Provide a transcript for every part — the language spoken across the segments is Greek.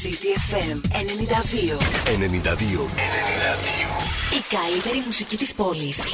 CTFM 92. 92. 92. Η καλύτερη μουσική της πόλης.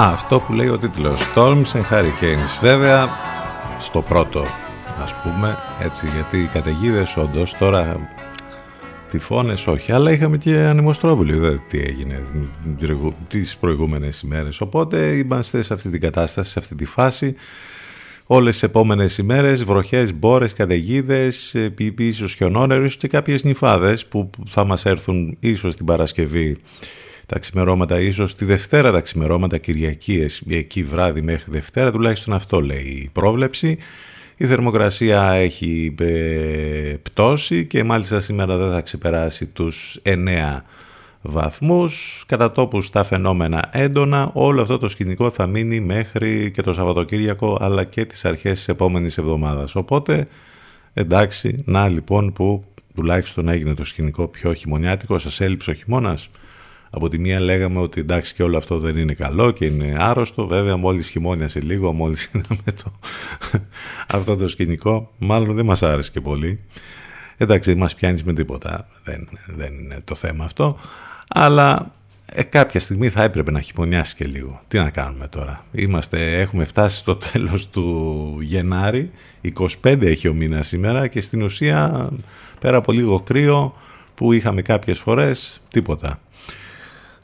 Trouble calls. Αυτό που λέει ο τίτλος. Storms and Hurricanes. Βέβαια στο πρώτο ας πούμε έτσι γιατί οι καταιγίδες όντως τώρα τυφώνες όχι. Αλλά είχαμε και ανεμοστρόβιλο είδατε τι έγινε τις προηγούμενες ημέρες. Οπότε είμαστε σε αυτή την κατάσταση σε αυτή τη φάση. Όλες τις επόμενες ημέρες βροχές, μπόρες, καταιγίδες ε, ίσως χιονόνερους και κάποιες νυφάδες που θα μας έρθουν ίσως την Παρασκευή τα ξημερώματα, ίσως τη Δευτέρα τα ξημερώματα, Κυριακίες, εκεί βράδυ μέχρι Δευτέρα, τουλάχιστον αυτό λέει η πρόβλεψη. Η θερμοκρασία έχει ε, πτώσει και μάλιστα σήμερα δεν θα ξεπεράσει τους 9 βαθμούς. Κατά τόπους τα φαινόμενα έντονα, όλο αυτό το σκηνικό θα μείνει μέχρι και το Σαββατοκύριακο αλλά και τις αρχές της επόμενης εβδομάδας. Οπότε εντάξει, να λοιπόν που τουλάχιστον έγινε το σκηνικό πιο χειμωνιάτικο, σας έλειψε ο χειμώνας. Από τη μία λέγαμε ότι εντάξει και όλο αυτό δεν είναι καλό και είναι άρρωστο. Βέβαια μόλις χειμώνιασε λίγο, μόλις είδαμε το... αυτό το σκηνικό, μάλλον δεν μας άρεσε και πολύ. Εντάξει δεν μας πιάνεις με τίποτα, δεν, δεν είναι το θέμα αυτό. Αλλά ε, κάποια στιγμή θα έπρεπε να χειμωνιάσει και λίγο. Τι να κάνουμε τώρα; Είμαστε, έχουμε φτάσει στο τέλος του Γενάρη, 25 έχει ο μήνας σήμερα και στην ουσία πέρα από λίγο κρύο που είχαμε κάποιες φορές, τίποτα.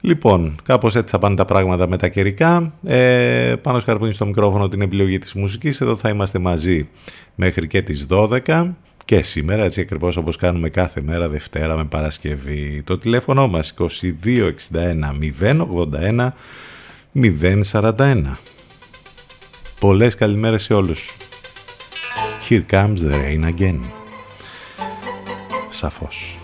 Λοιπόν, κάπως έτσι θα πάνε τα πράγματα με τα καιρικά. Ε, πάνω σκαρβούνι στο μικρόφωνο την επιλογή της μουσικής. Εδώ θα είμαστε μαζί μέχρι και τις 12 και σήμερα, έτσι ακριβώς όπως κάνουμε κάθε μέρα Δευτέρα με Παρασκευή. Το τηλέφωνο μας 2261 081 041. Πολλές καλημέρες σε όλους. Here comes the rain again. Σαφώς.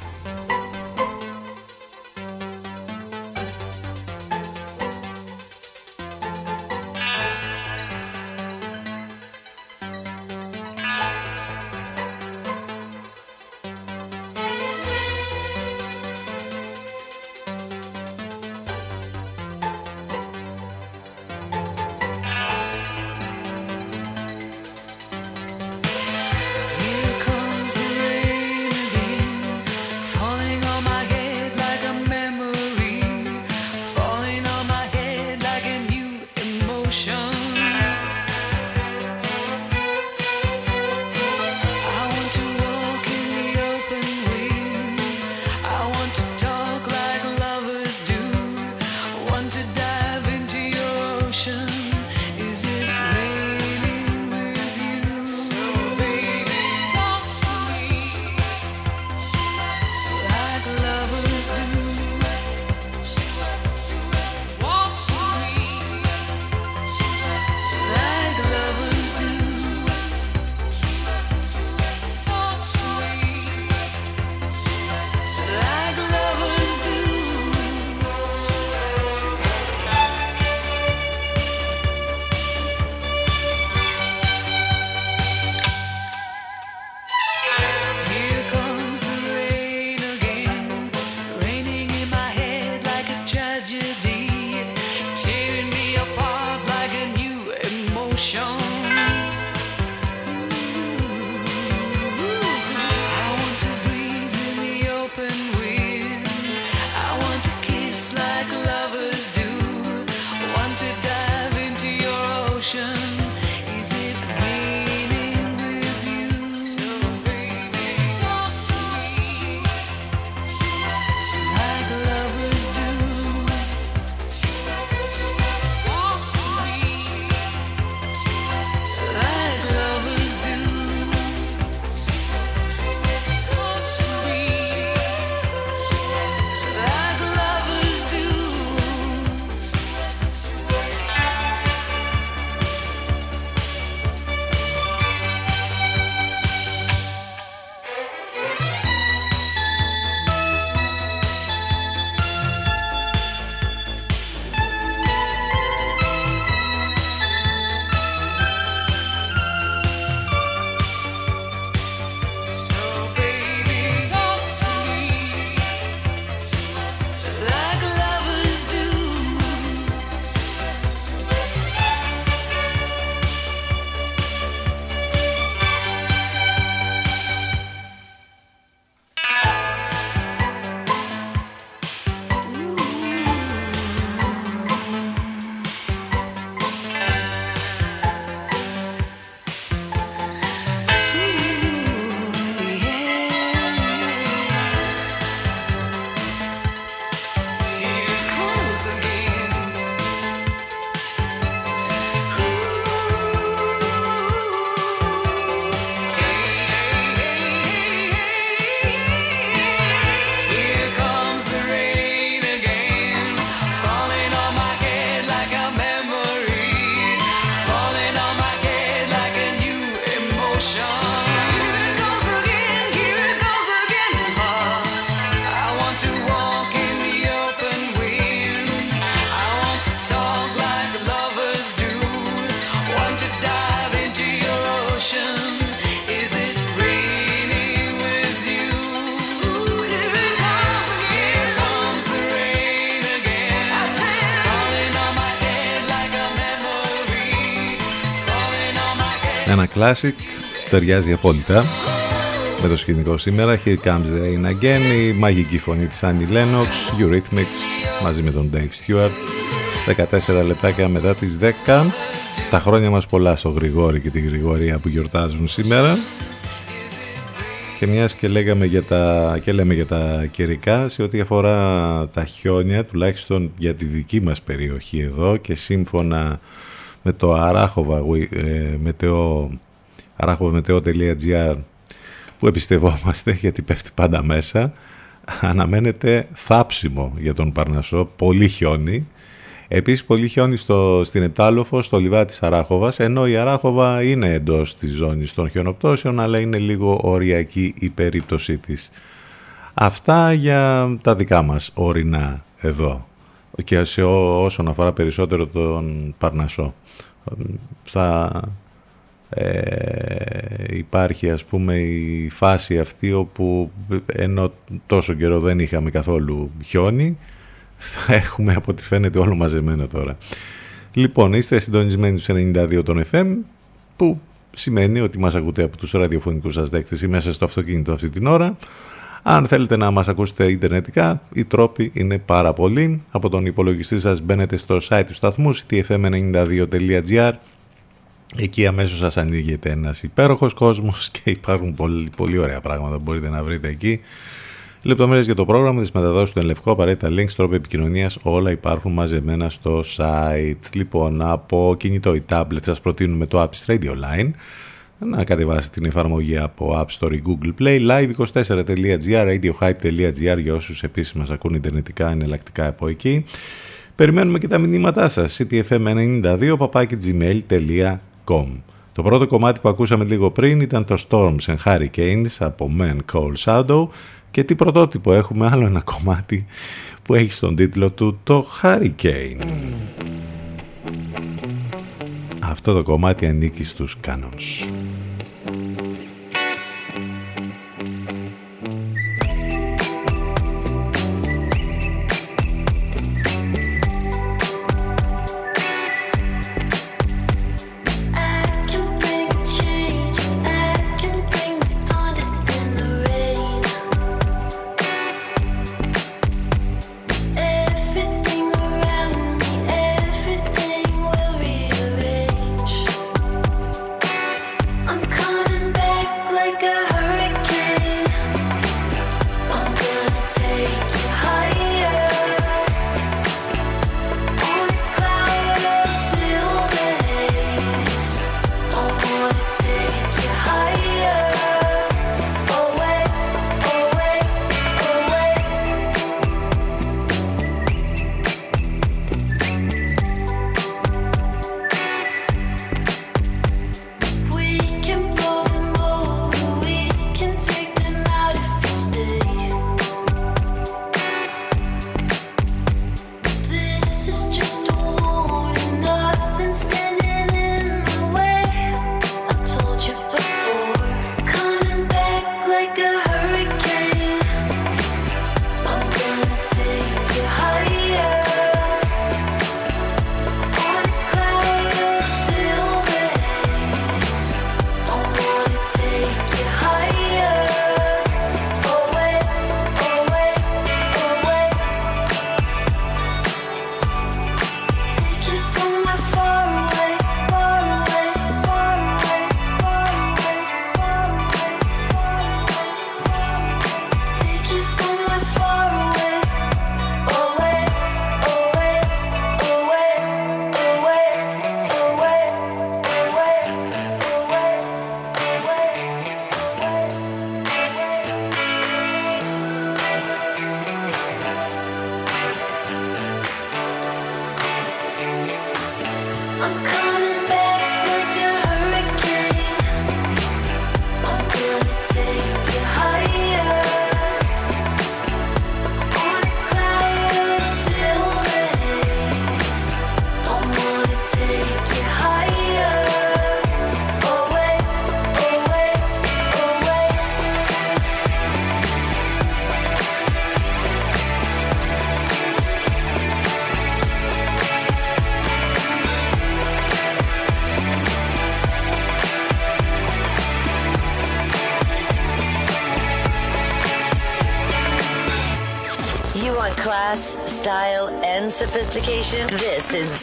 Classic ταιριάζει απόλυτα με το σκηνικό σήμερα. Here Comes the Rain Again η μαγική φωνή της Annie Lennox Eurythmics μαζί με τον Dave Stewart. 14 λεπτάκια μετά τις 10 τα χρόνια μας πολλά στο Γρηγόρη και την Γρηγορία που γιορτάζουν σήμερα. Και μιας και, λέγαμε για τα, και λέμε για τα καιρικά σε ό,τι αφορά τα χιόνια τουλάχιστον για τη δική μας περιοχή εδώ και σύμφωνα με το Αράχοβα ε, μετεό arachomετeo.gr που εμπιστευόμαστε γιατί πέφτει πάντα μέσα αναμένεται θάψιμο για τον Παρνασσό, πολύ χιόνι. Επίσης πολύ χιόνι στο, στην Επτάλοφο, στο λιβά της Αράχοβας, ενώ η Αράχοβα είναι εντός της ζώνης των χιονοπτώσεων, αλλά είναι λίγο οριακή η περίπτωσή της. Αυτά για τα δικά μας ορεινά εδώ και σε όσον αφορά περισσότερο τον Παρνασσό. Θα ε, υπάρχει ας πούμε η φάση αυτή όπου ενώ τόσο καιρό δεν είχαμε καθόλου χιόνι θα έχουμε από ό,τι φαίνεται όλο μαζεμένο τώρα. Λοιπόν, είστε συντονισμένοι στους 92 των FM που σημαίνει ότι μας ακούτε από τους ραδιοφωνικούς σας δέκτες ή μέσα στο αυτοκίνητο αυτή την ώρα. Αν θέλετε να μας ακούσετε ιντερνετικά, οι τρόποι είναι πάρα πολλοί. Από τον υπολογιστή σας μπαίνετε στο site του σταθμού ctfm92.gr Εκεί αμέσως σας ανοίγεται ένας υπέροχος κόσμος και υπάρχουν πολύ, πολύ ωραία πράγματα που μπορείτε να βρείτε εκεί. Λεπτομέρειες για το πρόγραμμα της μεταδόσης του Ενλευκό, απαραίτητα links, τρόπο επικοινωνίας, όλα υπάρχουν μαζεμένα στο site. Λοιπόν, από κινητό ή tablet σας προτείνουμε το Apps Radio Line, να κατεβάσετε την εφαρμογή από App Store ή Google Play, live24.gr, radiohype.gr για όσους επίσης μας ακούν ιντερνετικά εναλλακτικά από εκεί. Περιμένουμε και τα μηνύματά σας, ctfm92, το πρώτο κομμάτι που ακούσαμε λίγο πριν ήταν το Storms and Hurricanes από Men Cold Shadow και τι πρωτότυπο έχουμε άλλο ένα κομμάτι που έχει στον τίτλο του το Hurricane. Αυτό το κομμάτι ανήκει στους Canons.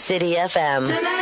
City FM. Tonight,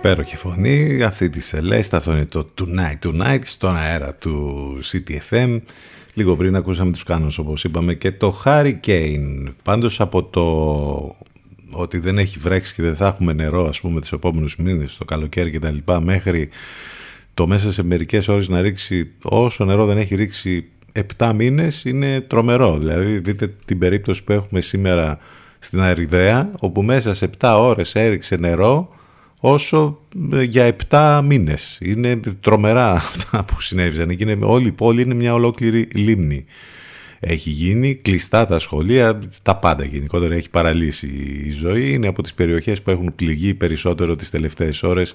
υπέροχη φωνή αυτή της Σελέστα, αυτό είναι το Tonight Tonight στον αέρα του CTFM. Λίγο πριν ακούσαμε τους κάνους όπως είπαμε και το Hurricane. Πάντως από το ότι δεν έχει βρέξει και δεν θα έχουμε νερό ας πούμε τις επόμενους μήνες, το καλοκαίρι και τα λοιπά μέχρι το μέσα σε μερικές ώρες να ρίξει όσο νερό δεν έχει ρίξει 7 μήνες είναι τρομερό. Δηλαδή δείτε την περίπτωση που έχουμε σήμερα στην Αριδαία όπου μέσα σε 7 ώρες έριξε νερό όσο ε, για 7 μήνες. Είναι τρομερά αυτά που συνέβησαν. Είναι, όλη η πόλη είναι μια ολόκληρη λίμνη. Έχει γίνει κλειστά τα σχολεία, τα πάντα γενικότερα έχει παραλύσει η ζωή. Είναι από τις περιοχές που έχουν πληγεί περισσότερο τις τελευταίες ώρες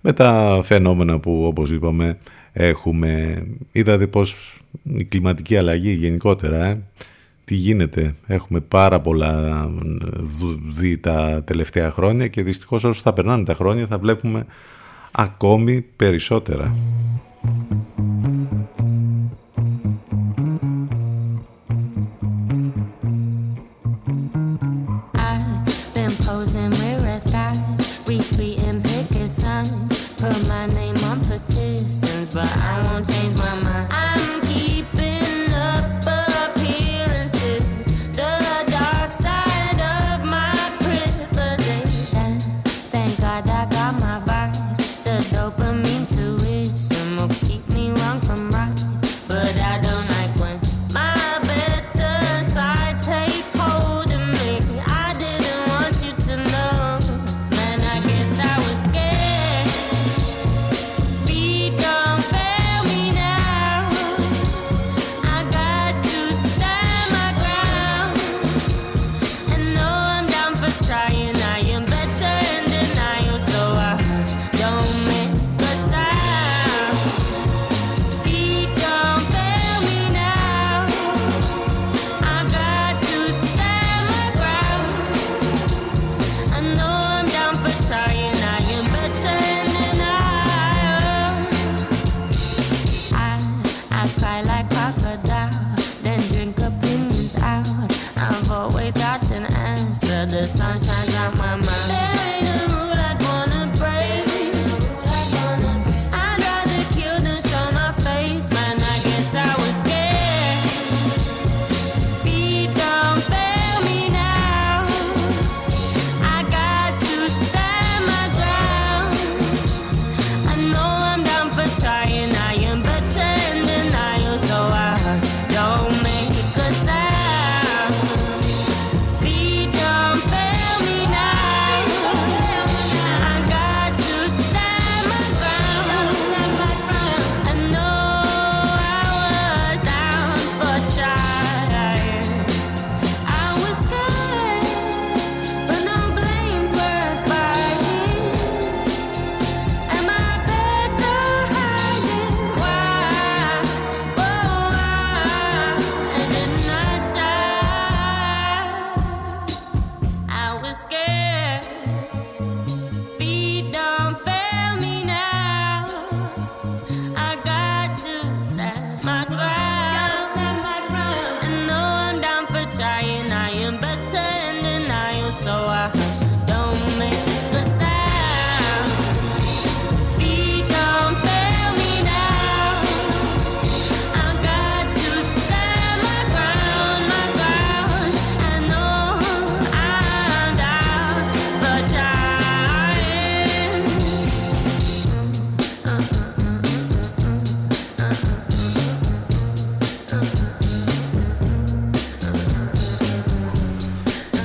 με τα φαινόμενα που όπως είπαμε έχουμε. Είδατε πως η κλιματική αλλαγή γενικότερα ε, τι γίνεται. Έχουμε πάρα πολλά δει τα τελευταία χρόνια και δυστυχώς όσο θα περνάνε τα χρόνια θα βλέπουμε ακόμη περισσότερα.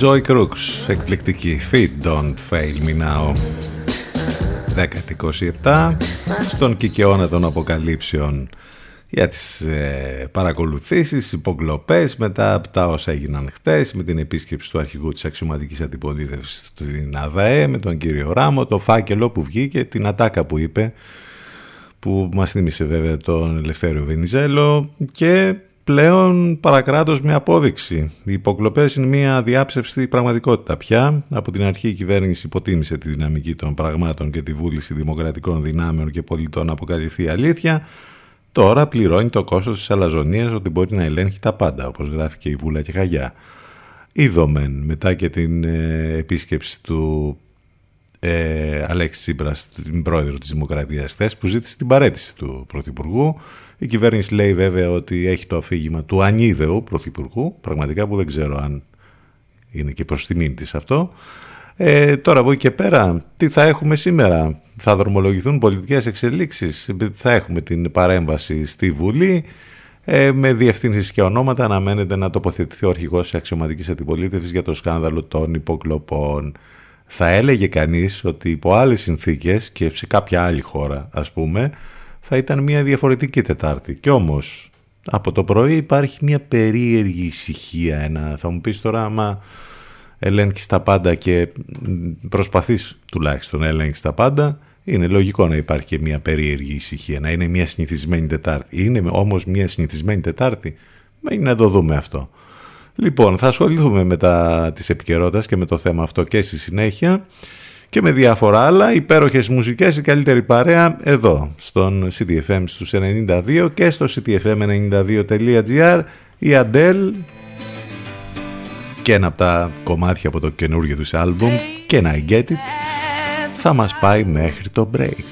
Joy Crooks, εκπληκτική. Feet Don't Fail Me Now. 10-27 στον κικαιώνα των αποκαλύψεων. Για τις ε, παρακολουθήσεις, υποκλοπές μετά από τα όσα έγιναν χτες με την επίσκεψη του αρχηγού της αξιωματικής αντιπολίτευσης στην ΑΔΑΕ με τον κύριο Ράμο, το φάκελο που βγήκε, την ατάκα που είπε που μας θύμισε βέβαια τον Ελευθέριο Βενιζέλο και πλέον παρακράτως με απόδειξη. Οι υποκλοπές είναι μια διάψευστη πραγματικότητα πια. Από την αρχή η κυβέρνηση υποτίμησε τη δυναμική των πραγμάτων και τη βούληση δημοκρατικών δυνάμεων και πολιτών να αποκαλυφθεί αλήθεια. Τώρα πληρώνει το κόστος της αλαζονίας ότι μπορεί να ελέγχει τα πάντα, όπως γράφει και η Βούλα και Χαγιά. Είδομεν μετά και την ε, επίσκεψη του ε, Αλέξη Τσίπρας, την πρόεδρο της Δημοκρατίας χθες, που ζήτησε την παρέτηση του Πρωθυπουργού. Η κυβέρνηση λέει βέβαια ότι έχει το αφήγημα του ανίδεου Πρωθυπουργού, πραγματικά που δεν ξέρω αν είναι και προς τιμήν της αυτό. Ε, τώρα από εκεί και πέρα, τι θα έχουμε σήμερα; Θα δρομολογηθούν πολιτικές εξελίξεις; Θα έχουμε την παρέμβαση στη Βουλή. Ε, με διευθύνσεις και ονόματα αναμένεται να τοποθετηθεί ο αρχηγός της αξιωματικής αντιπολίτευσης για το σκάνδαλο των υποκλοπών. Θα έλεγε κανείς ότι υπό άλλες συνθήκες και σε κάποια άλλη χώρα ας πούμε θα ήταν μια διαφορετική Τετάρτη. Και όμως από το πρωί υπάρχει μια περίεργη ησυχία. Ένα, θα μου πεις τώρα άμα ελέγχεις τα πάντα και προσπαθείς τουλάχιστον να ελέγχεις τα πάντα είναι λογικό να υπάρχει και μια περίεργη ησυχία, να είναι μια συνηθισμένη Τετάρτη. Είναι όμως μια συνηθισμένη Τετάρτη; Μένει να το δούμε αυτό. Λοιπόν, θα ασχοληθούμε με τα της επικαιρότητα και με το θέμα αυτό και στη συνέχεια και με διάφορα άλλα υπέροχες μουσικές, η καλύτερη παρέα εδώ στον CTFM στους 92 και στο ctfm92.gr η Adele και ένα από τα κομμάτια από το καινούργιο του άλμπουμ και I Get It θα μας πάει μέχρι το break.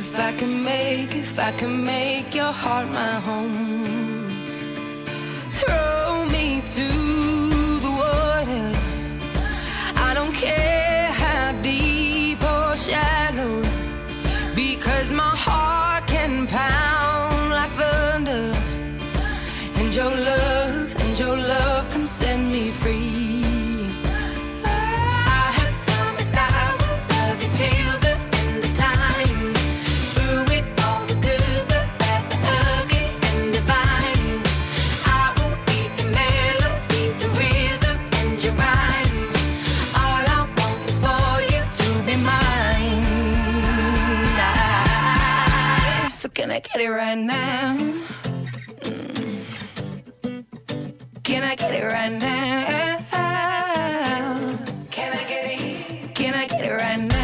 If I can make, if I can make heart my home, it right now? Mm. Can I get it right now? Can I get it? Can I get it right now?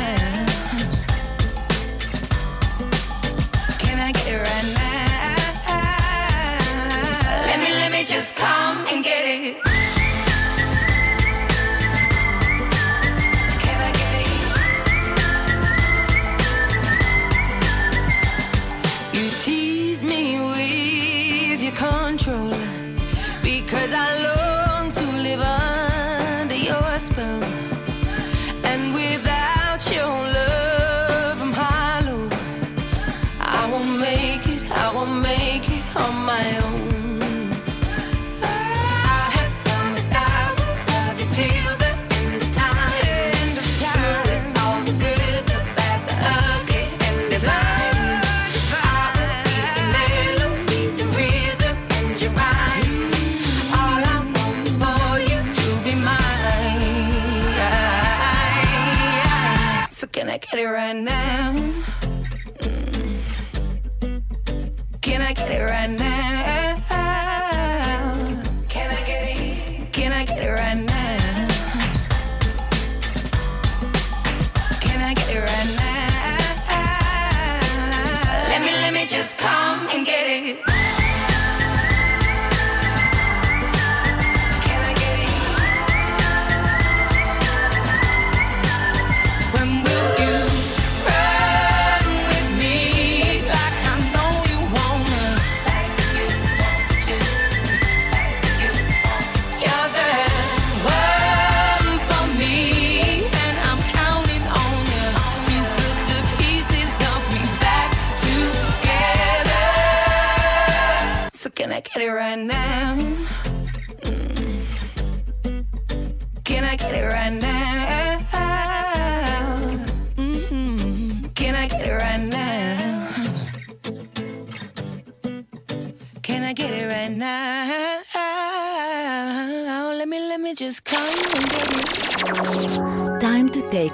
Get it right now?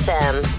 FM.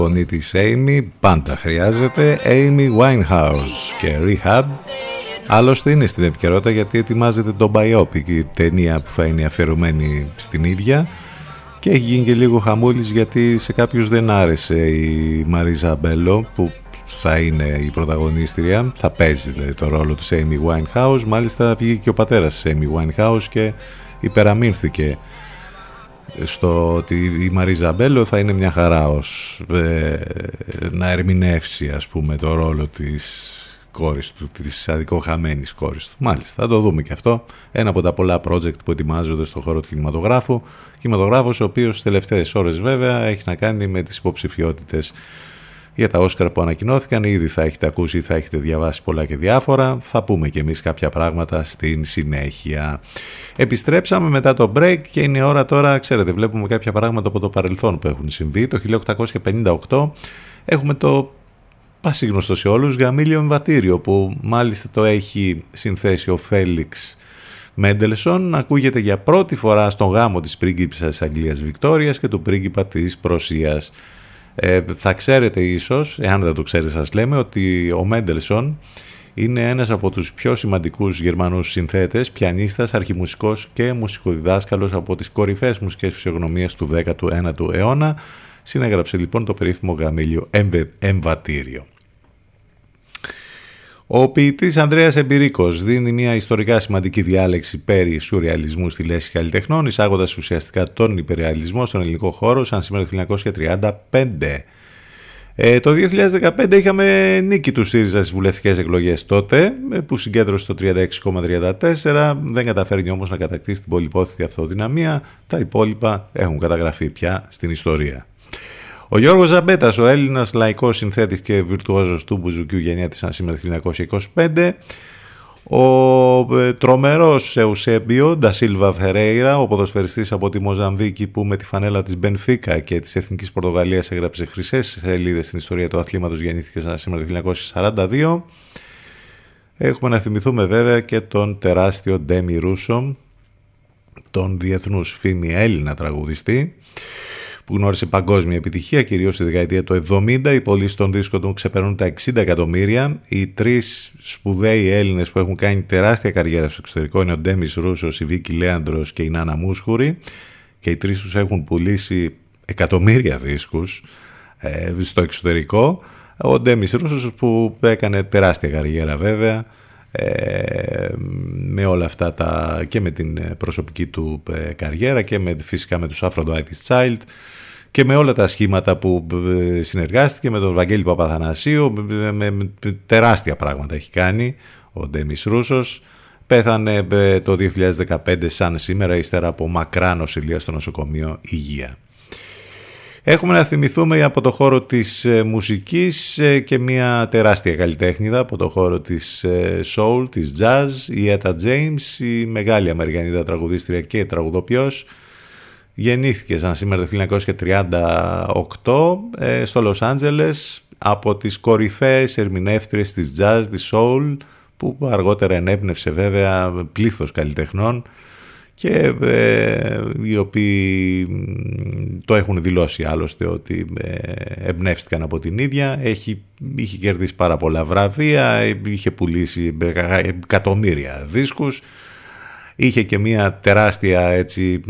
Φωνή της Amy πάντα χρειάζεται Amy Winehouse και Rehab Άλλωστε είναι στην επικαιρότητα γιατί ετοιμάζεται το biopic η ταινία που θα είναι αφιερωμένη στην ίδια και έχει γίνει και λίγο χαμούλης γιατί σε κάποιους δεν άρεσε η Μαρίζα Μπέλο που θα είναι η πρωταγωνίστρια, θα παίζει δηλαδή, το ρόλο του Amy Winehouse. Μάλιστα βγήκε και ο πατέρας της Amy Winehouse και υπεραμείνθηκε στο ότι η Μαρίζα Μπέλο θα είναι μια χαρά ως ε, να ερμηνεύσει ας πούμε το ρόλο της κόρης του, της αδικοχαμένης κόρης του. Μάλιστα, θα το δούμε και αυτό. Ένα από τα πολλά project που ετοιμάζονται στον χώρο του κινηματογράφου. Κινηματογράφος ο οποίος στις τελευταίες ώρες βέβαια έχει να κάνει με τις υποψηφιότητες για τα Όσκαρ που ανακοινώθηκαν. Ήδη θα έχετε ακούσει ή θα έχετε διαβάσει πολλά και διάφορα. Θα πούμε και εμείς κάποια πράγματα στην συνέχεια. Επιστρέψαμε μετά το break και είναι ώρα τώρα, ξέρετε, βλέπουμε κάποια πράγματα από το παρελθόν που έχουν συμβεί. Το 1858 έχουμε το πασίγνωστο σε όλους γαμήλιο εμβατήριο που μάλιστα το έχει συνθέσει ο Φέλιξ Μέντελσον ακούγεται για πρώτη φορά στον γάμο της πρίγκιψας της Αγγλίας Βικτόριας και του πρίγκιπα της Προσίας. Ε, θα ξέρετε ίσως, εάν δεν το ξέρετε σας λέμε, ότι ο Μέντελσον είναι ένας από τους πιο σημαντικούς Γερμανούς συνθέτες, πιανίστας, αρχιμουσικός και μουσικοδιδάσκαλος από τις κορυφαίες μουσικές φυσιογνωμίες του 19ου αιώνα. Συνέγραψε λοιπόν το περίφημο γαμήλιο εμβατήριο. Ο ποιητής Ανδρέας Εμπειρίκος δίνει μια ιστορικά σημαντική διάλεξη περί σουρεαλισμού στη λέξη καλλιτεχνών, εισάγοντας ουσιαστικά τον υπερεαλισμό στον ελληνικό χώρο, σαν σήμερα το 1935. Ε, το 2015 είχαμε νίκη του ΣΥΡΙΖΑ στις βουλευτικές εκλογές τότε, ε, που συγκέντρωσε το 36,34, δεν καταφέρνει όμως να κατακτήσει την πολυπόθητη αυτοδυναμία, τα υπόλοιπα έχουν καταγραφεί πια στην ιστορία. Ο Γιώργος Ζαμπέτας, ο Έλληνας λαϊκός συνθέτης και βιρτουόζος του Μπουζουκιού γεννιέτης σήμερα το 1925, ο ε, τρομερός Εουσέμπιο Ντασίλβα Φερέιρα, ο ποδοσφαιριστής από τη Μοζαμβίκη που με τη φανέλα της Μπενφίκα και της Εθνικής Πορτογαλίας έγραψε χρυσές σελίδες στην ιστορία του αθλήματος γεννήθηκε σήμερα το 1942. Έχουμε να θυμηθούμε βέβαια και τον τεράστιο Ντέμι Ρούσο, τον διεθνούς φήμη Έλληνα τραγουδιστή, που γνώρισε παγκόσμια επιτυχία, κυρίως στη δεκαετία του 70. Οι πωλήσει των δίσκων του ξεπερνούν τα 60 εκατομμύρια. Οι τρεις σπουδαίοι Έλληνες που έχουν κάνει τεράστια καριέρα στο εξωτερικό είναι ο Ντέμις Ρούσος, η Βίκη Λέαντρος και η Νάνα Μούσχουρη. Και οι τρεις τους έχουν πουλήσει εκατομμύρια δίσκους ε, στο εξωτερικό. Ο Ντέμις Ρούσος που έκανε τεράστια καριέρα βέβαια. Ε, με όλα αυτά τα και με την προσωπική του ε, καριέρα και με, φυσικά με τους Aphrodite's Child και με όλα τα σχήματα που ε, συνεργάστηκε με τον Βαγγέλη Παπαθανασίου, με, τεράστια πράγματα έχει κάνει ο Ντέμις Ρούσος. Πέθανε ε, το 2015 σαν σήμερα, ύστερα από μακρά νοσηλεία στο νοσοκομείο Υγεία. Έχουμε να θυμηθούμε από το χώρο της ε, μουσικής και μια τεράστια καλλιτέχνηδα από το χώρο της soul, της jazz, η Etta James, η μεγάλη Αμερικανίδα τραγουδίστρια και τραγουδοποιός, Γεννήθηκες σαν σήμερα το 1938 ε, στο Λος Άντζελες από τις κορυφαίες ερμηνεύτριες της jazz, της soul που αργότερα ενέπνευσε βέβαια πλήθος καλλιτεχνών και ε, οι οποίοι το έχουν δηλώσει άλλωστε ότι ε, εμπνεύστηκαν από την ίδια. Έχει, είχε κερδίσει πάρα πολλά βραβεία, είχε πουλήσει εκατομμύρια δίσκους Είχε και μια τεράστια έτσι,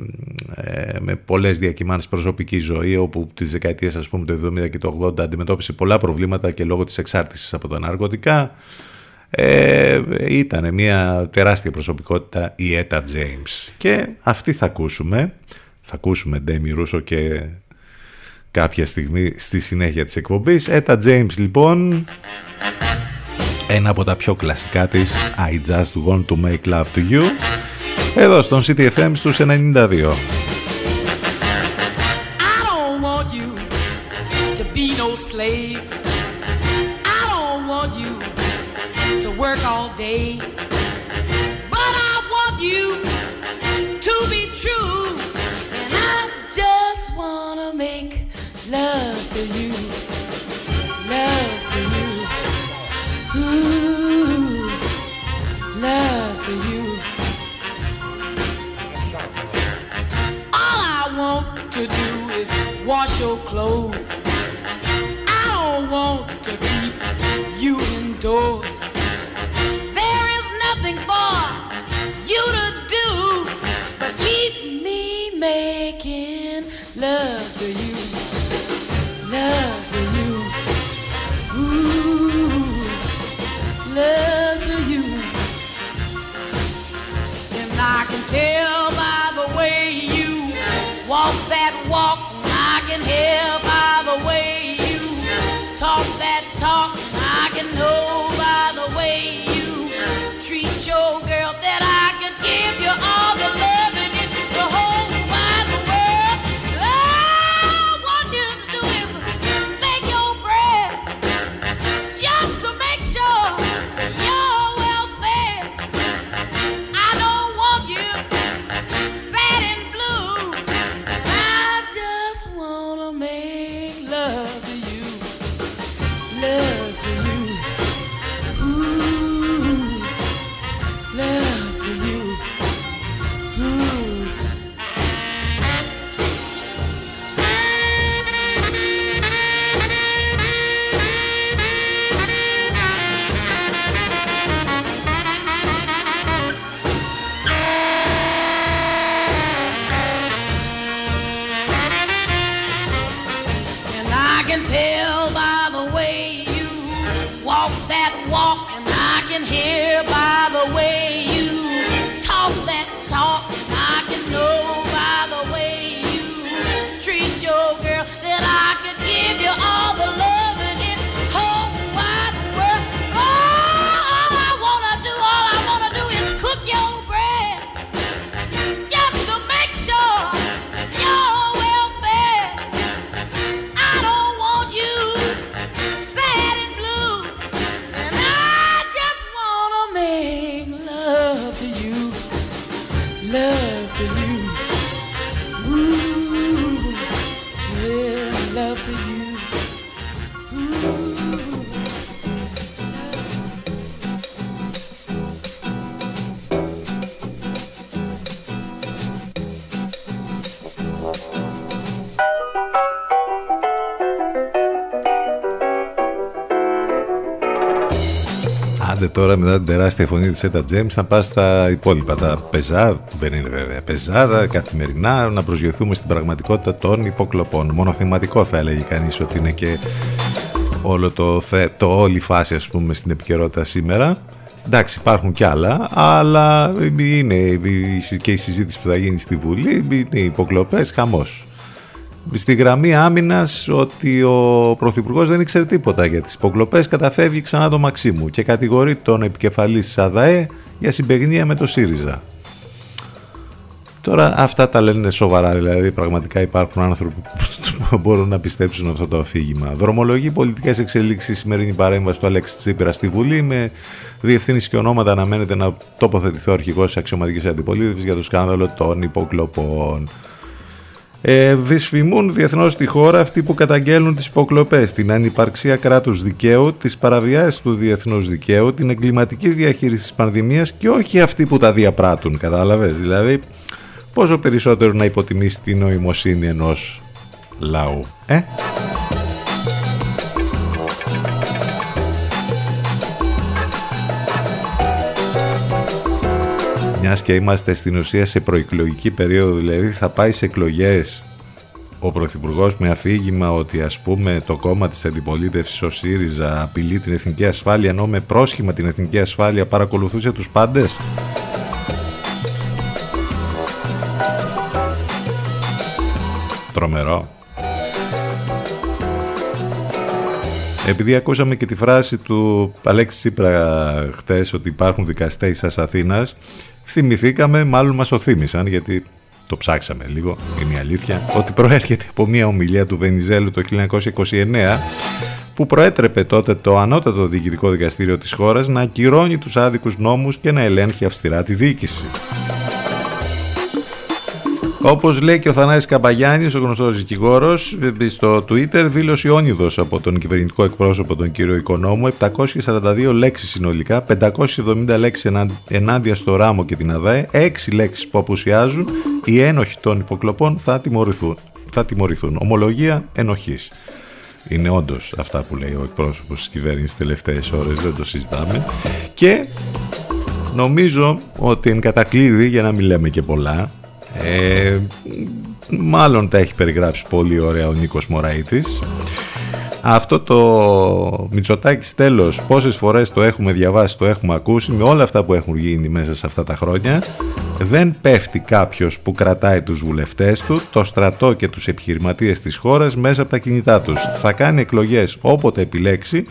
ε, με πολλές διακυμάνσεις προσωπική ζωή όπου τις δεκαετίες ας πούμε το 70 και το 80 αντιμετώπισε πολλά προβλήματα και λόγω της εξάρτησης από τα ναρκωτικά. Ε, ήταν μια τεράστια προσωπικότητα η Έτα James και αυτή θα ακούσουμε. Θα ακούσουμε Ντέμι Ρούσο και κάποια στιγμή στη συνέχεια της εκπομπής. Έτα James λοιπόν ένα από τα πιο κλασικά της I just want to make love to you εδώ στον CTFM στους 92. Your clothes. I don't want to keep you indoors. There is nothing for you to do but keep me making love to you. Love to you. Ooh, love to you. And I can tell by the way you walk that walk. Can hear by the way you talk that talk. I can know by the way you treat your girl that I Άντε τώρα μετά την τεράστια φωνή της Έτα James να πας στα υπόλοιπα, τα πεζά, δεν είναι βέβαια πεζάδα, καθημερινά, να προσγειωθούμε στην πραγματικότητα των υποκλοπών. Μονοθεματικό θα έλεγε κανείς ότι είναι και όλο το, θε, το όλη η φάση ας πούμε στην επικαιρότητα σήμερα. Εντάξει υπάρχουν κι άλλα, αλλά είναι η- και η συζήτηση που θα γίνει στη Βουλή, είναι οι υποκλοπές, χαμός. Στη γραμμή άμυνας ότι ο Πρωθυπουργός δεν ήξερε τίποτα για τις υποκλοπές, καταφεύγει ξανά το Μαξίμου και κατηγορεί τον επικεφαλής τη ΑΔΑΕ για συμπεγνία με το ΣΥΡΙΖΑ. Τώρα αυτά τα λένε σοβαρά, δηλαδή πραγματικά υπάρχουν άνθρωποι που μπορούν να πιστέψουν αυτό το αφήγημα. Δρομολογεί πολιτικές εξελίξεις η σημερινή παρέμβαση του Αλέξη Τσίπρα στη Βουλή με διευθύνηση και ονόματα αναμένεται να τοποθετηθεί ο αρχηγός της αξιωματικής αντιπολίτευσης για το σκάνδαλο των υποκλοπών. Ε, δυσφημούν διεθνώς τη χώρα αυτοί που καταγγέλνουν τις υποκλοπές, την ανυπαρξία κράτους δικαίου, τις παραβιάσεις του διεθνούς δικαίου, την εγκληματική διαχείριση της πανδημίας και όχι αυτοί που τα διαπράττουν, κατάλαβες; Δηλαδή, πόσο περισσότερο να υποτιμήσει την νοημοσύνη ενός λαού. Ε; Μιας και είμαστε στην ουσία σε προεκλογική περίοδο, δηλαδή θα πάει σε εκλογές ο Πρωθυπουργός με αφήγημα ότι ας πούμε το κόμμα της αντιπολίτευσης ο ΣΥΡΙΖΑ απειλεί την εθνική ασφάλεια ενώ με πρόσχημα την εθνική ασφάλεια παρακολουθούσε τους πάντες. Τρομερό. Επειδή ακούσαμε και τη φράση του Αλέξη Τσίπρα χτες ότι υπάρχουν δικαστές σας Αθήνας, θυμηθήκαμε, μάλλον μας το θύμισαν γιατί το ψάξαμε λίγο, είναι η αλήθεια, ότι προέρχεται από μια ομιλία του Βενιζέλου το 1929 που προέτρεπε τότε το ανώτατο διοικητικό δικαστήριο της χώρας να ακυρώνει τους άδικους νόμους και να ελέγχει αυστηρά τη διοίκηση. Όπως λέει και ο Θανάσης Καμπαγιάννης, ο γνωστός δικηγόρος, στο Twitter δήλωσε όνειδος από τον κυβερνητικό εκπρόσωπο τον κύριο Οικονόμου 742 λέξεις συνολικά, 570 λέξεις ενάντια στο Ράμο και την ΑΔΑΕ, 6 λέξεις που απουσιάζουν, οι ένοχοι των υποκλοπών θα τιμωρηθούν. θα τιμωρηθούν. Ομολογία ενοχής. Είναι όντως αυτά που λέει ο εκπρόσωπος της κυβέρνησης τελευταίες ώρες, δεν το συζητάμε. Και νομίζω ότι εν κατακλείδη, για να μην λέμε και πολλά, ε, μάλλον τα έχει περιγράψει πολύ ωραία ο Νίκος Μωραήτης αυτό το Μητσοτάκη τέλος πόσες φορές το έχουμε διαβάσει, το έχουμε ακούσει με όλα αυτά που έχουν γίνει μέσα σε αυτά τα χρόνια δεν πέφτει κάποιος που κρατάει τους βουλευτές του, το στρατό και τους επιχειρηματίες της χώρας μέσα από τα κινητά τους. Θα κάνει εκλογές όποτε επιλέξει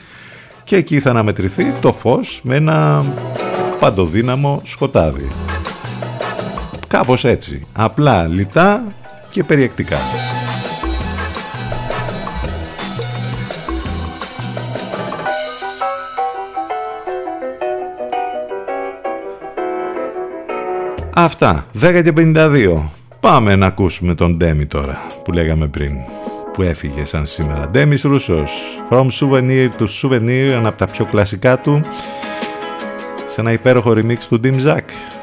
και εκεί θα αναμετρηθεί το φως με ένα παντοδύναμο σκοτάδι. Κάπως έτσι. Απλά, λιτά και περιεκτικά. Αυτά, 10 και 52. Πάμε να ακούσουμε τον Ντέμι τώρα που λέγαμε πριν που έφυγε σαν σήμερα. Ντέμις Ρούσος, From Souvenir to Souvenir, ένα από τα πιο κλασικά του σε ένα υπέροχο remix του Dim Zack.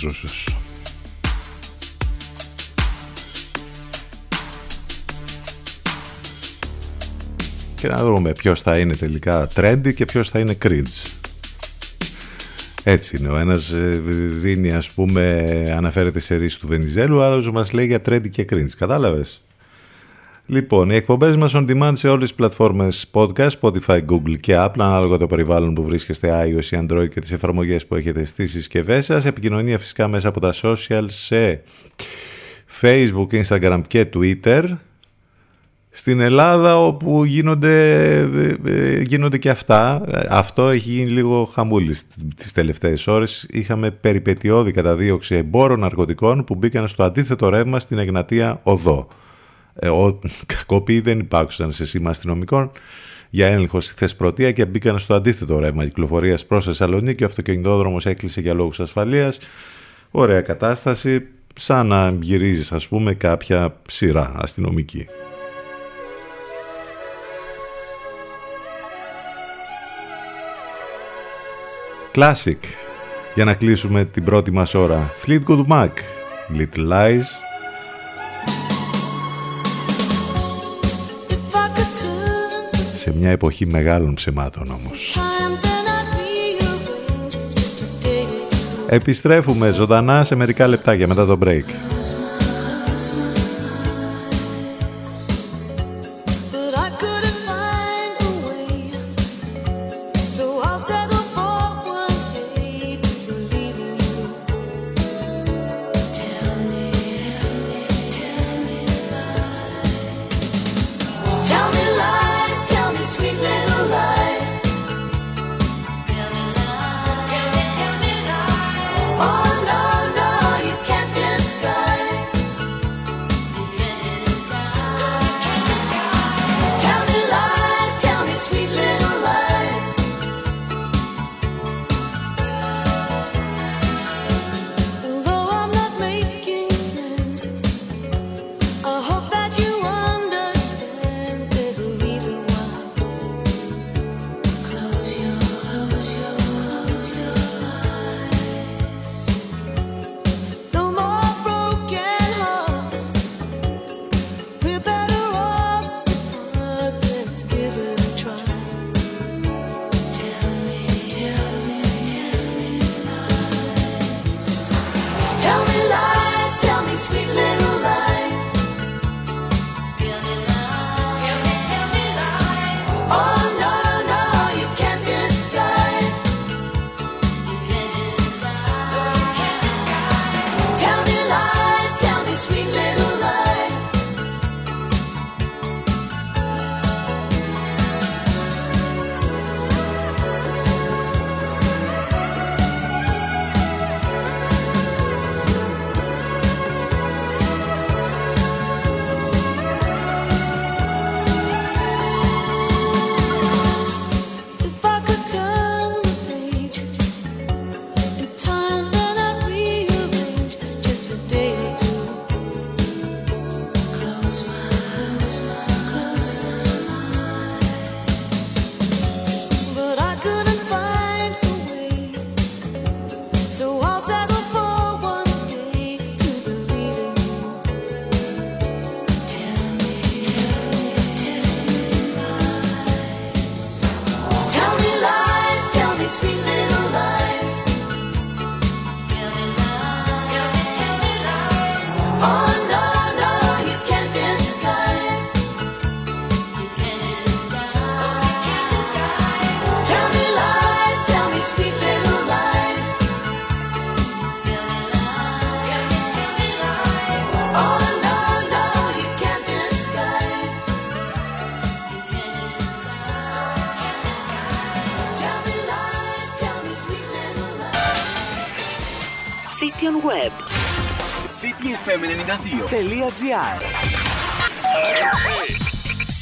Σπουδαίος Ντέμις Ρούσος. Και να δούμε ποιος θα είναι τελικά trendy και ποιος θα είναι cringe. Έτσι είναι. Ο ένας ε, δίνει ας πούμε, αναφέρεται σε ρίση του Βενιζέλου, ο άλλος μας λέει για trendy και cringe. Κατάλαβες; Λοιπόν, οι εκπομπές μας on demand σε όλες τις πλατφόρμες podcast, Spotify, Google και Apple, ανάλογα το περιβάλλον που βρίσκεστε iOS ή Android και τις εφαρμογές που έχετε στις συσκευές σας. Επικοινωνία φυσικά μέσα από τα social σε Facebook, Instagram και Twitter. Στην Ελλάδα όπου γίνονται, ε, ε, γίνονται και αυτά, ε, αυτό έχει γίνει λίγο χαμούλη τις τελευταίες ώρες. Είχαμε περιπετειώδη καταδίωξη εμπόρων ναρκωτικών που μπήκαν στο αντίθετο ρεύμα στην Εγνατία Οδό. Ε, κακοποιοί δεν υπάρχουν σε σήμα αστυνομικών για έλεγχο στη Θεσπρωτεία και μπήκαν στο αντίθετο ρεύμα κυκλοφορίας προς Θεσσαλονίκη. Ο αυτοκινητόδρομος έκλεισε για λόγους ασφαλείας. Ωραία κατάσταση, σαν να γυρίζεις, ας πούμε, κάποια σειρά αστυνομική. Classic για να κλείσουμε την πρώτη μας ώρα Fleetwood Mac Little Lies σε μια εποχή μεγάλων ψημάτων όμως. Επιστρέφουμε ζωντανά σε μερικά λεπτάκια μετά το break.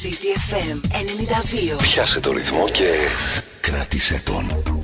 CDFM 92. Πιάσε το ρυθμό και κράτησε τον.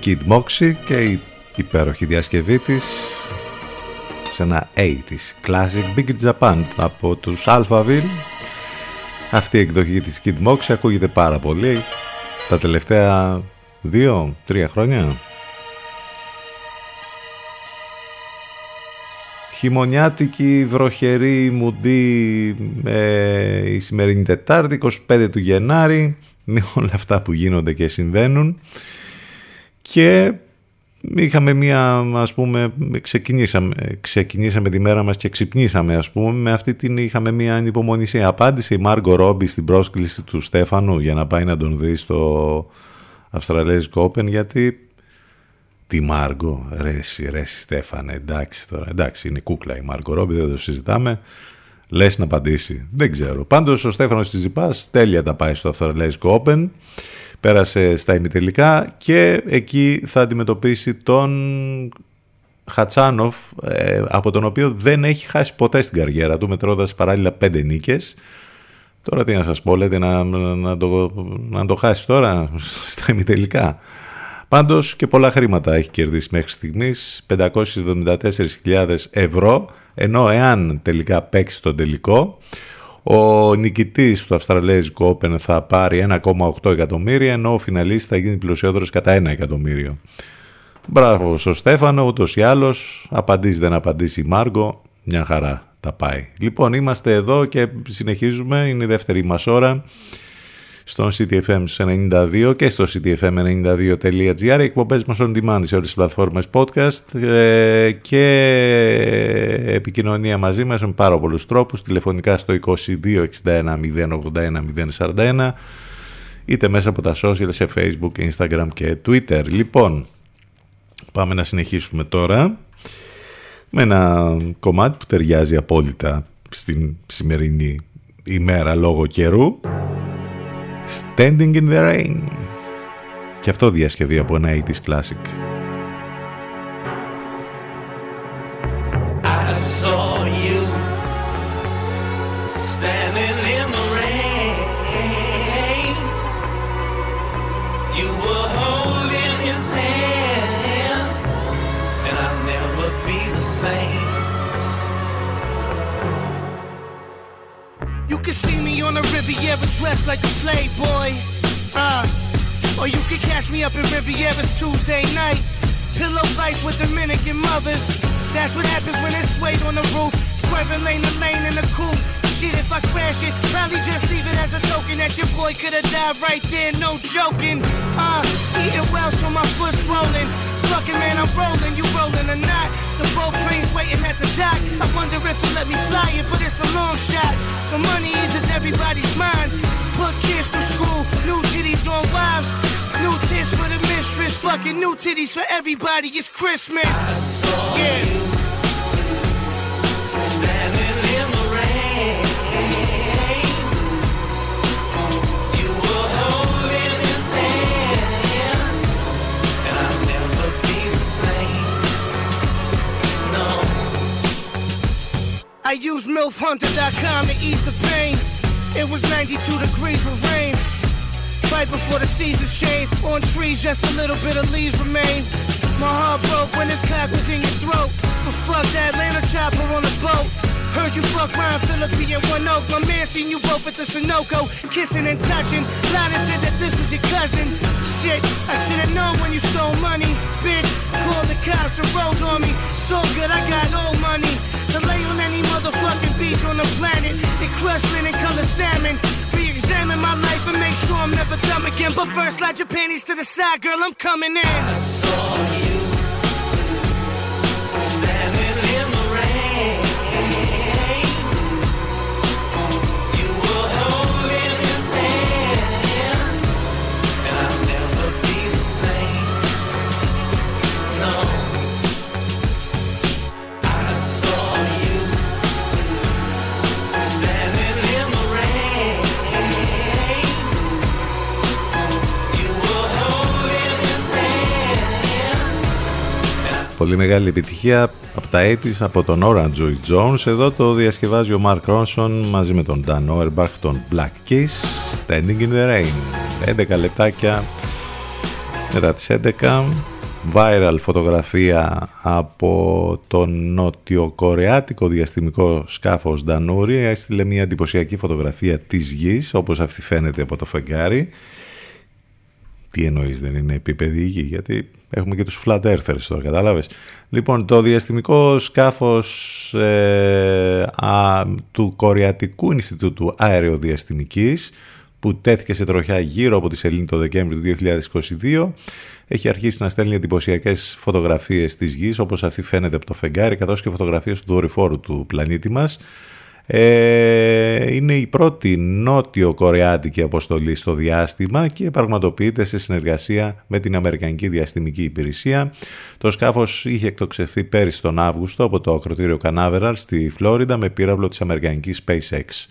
Η Kid Moxie και η υπέροχη διασκευή της σε ένα 80's classic Big Japan από τους Alphaville. Αυτή η εκδοχή της Kid Moxie ακούγεται πάρα πολύ τα τελευταία δύο, τρία χρόνια. Χειμωνιάτικη, βροχερή, μουντή ε, η σημερινή Τετάρτη, 25 του Γενάρη, με όλα αυτά που γίνονται και συμβαίνουν. Και είχαμε μία, ας πούμε, ξεκινήσαμε, ξεκινήσαμε τη μέρα μας και ξυπνήσαμε, ας πούμε, με αυτή την είχαμε μία ανυπομονησία. Απάντησε η Μάργκο Ρόμπι στην πρόσκληση του Στέφανου για να πάει να τον δει στο Αυστραλέζικο Open, γιατί τι Μάργκο, ρε εσύ, ρε εσύ Στέφανε, εντάξει τώρα, εντάξει είναι κούκλα η Μάργκο Ρόμπι, δεν το συζητάμε. Λες να απαντήσει, δεν ξέρω. Πάντως ο Στέφανος της Ζιπάς τέλεια τα πάει στο Αυστραλέζικο Open, πέρασε στα ημιτελικά και εκεί θα αντιμετωπίσει τον Χατσάνοφ, ε, από τον οποίο δεν έχει χάσει ποτέ στην καριέρα του, μετρώντας παράλληλα πέντε νίκες. Τώρα τι να σας πω, λέτε να, να, το, να το χάσει τώρα στα ημιτελικά. Πάντως και πολλά χρήματα έχει κερδίσει μέχρι στιγμής, 574.000 ευρώ, ενώ εάν τελικά παίξει τον τελικό, ο νικητής του Αυστραλέζικου Open θα πάρει 1,8 εκατομμύρια, ενώ ο φιναλίστης θα γίνει πλουσιότερος κατά 1 εκατομμύριο. Μπράβο στο Στέφανο, ούτως ή άλλως, απαντήσει δεν απαντήσει η Μάργκο, μια χαρά τα πάει. Λοιπόν, είμαστε εδώ και συνεχίζουμε, είναι η δεύτερη μας ώρα στον CTFM 92 και στο ctfm92.gr εκπομπές μας on demand σε όλες τις πλατφόρμες podcast ε, και επικοινωνία μαζί μας με πάρα πολλούς τρόπους. Τηλεφωνικά στο 2261 081 041 είτε μέσα από τα social σε facebook, instagram και twitter. Λοιπόν πάμε να συνεχίσουμε τώρα με ένα κομμάτι που ταιριάζει απόλυτα στην σημερινή ημέρα λόγω καιρού Standing in the Rain. Και αυτό διασκευή από ένα 80's classic. Dressed like a playboy. Uh, or you can catch me up in Riviera's Tuesday night. Pillow fights with Dominican mothers. That's what happens when it's swayed on the roof. Swerving lane to lane in the coupe. Shit, if I crash it, probably just leave it as a token that your boy could have died right there, no joking. Uh, eating well so my foot swollen. Fucking man, I'm rolling, you rolling or not. The boat plane's waiting at the dock. I wonder if he'll let me fly it, but it's a long shot. The money eases everybody's mind. Put kids through school, new titties on wives. New tits for the mistress, fucking new titties for everybody. It's Christmas. Yeah. I used MILFHunter.com to ease the pain. It was 92 degrees with rain. Right before the seasons changed, on trees just a little bit of leaves remain. My heart broke when this cock was in your throat. But fuck that Atlanta chopper on a boat. Heard you fuck Ryan Philippi and One Oak. My man seen you both at the Sunoco, kissing and touching. Lana said that this was your cousin. Shit, I should've known when you stole money. Bitch, called the cops and rolled on me. So good, I got old money. To lay on any motherfucking beach on the planet. And crush linen color salmon. Re-examine my life and make sure I'm never dumb again. But first, slide your panties to the side, girl, I'm coming in. Πολύ μεγάλη επιτυχία από τα 80's από τον Orange Joy Jones. Εδώ το διασκευάζει ο Mark Ronson μαζί με τον Dan Auerbach, τον Black Kiss, Standing in the Rain. 11 λεπτάκια μετά τις 11 viral φωτογραφία από τον νοτιοκορεάτικο διαστημικό σκάφος Ντανούρη έστειλε μια εντυπωσιακή φωτογραφία της γης όπως αυτή φαίνεται από το φεγγάρι τι εννοείς δεν είναι επίπεδη η γη γιατί έχουμε και τους flat earthers τώρα κατάλαβες. Λοιπόν το διαστημικό σκάφος ε, α, του Κορεατικού Ινστιτούτου Αεροδιαστημικής που τέθηκε σε τροχιά γύρω από τη σελήνη το Δεκέμβριο του 2022 έχει αρχίσει να στέλνει εντυπωσιακές φωτογραφίες της γης όπως αυτή φαίνεται από το φεγγάρι καθώς και φωτογραφίες του δορυφόρου του πλανήτη μας ε, είναι η πρώτη νότιο-κορεάτικη αποστολή στο διάστημα και πραγματοποιείται σε συνεργασία με την Αμερικανική Διαστημική Υπηρεσία. Το σκάφος είχε εκτοξευθεί πέρυσι τον Αύγουστο από το ακροτήριο Κανάβεραλ στη Φλόριντα με πύραυλο της Αμερικανικής SpaceX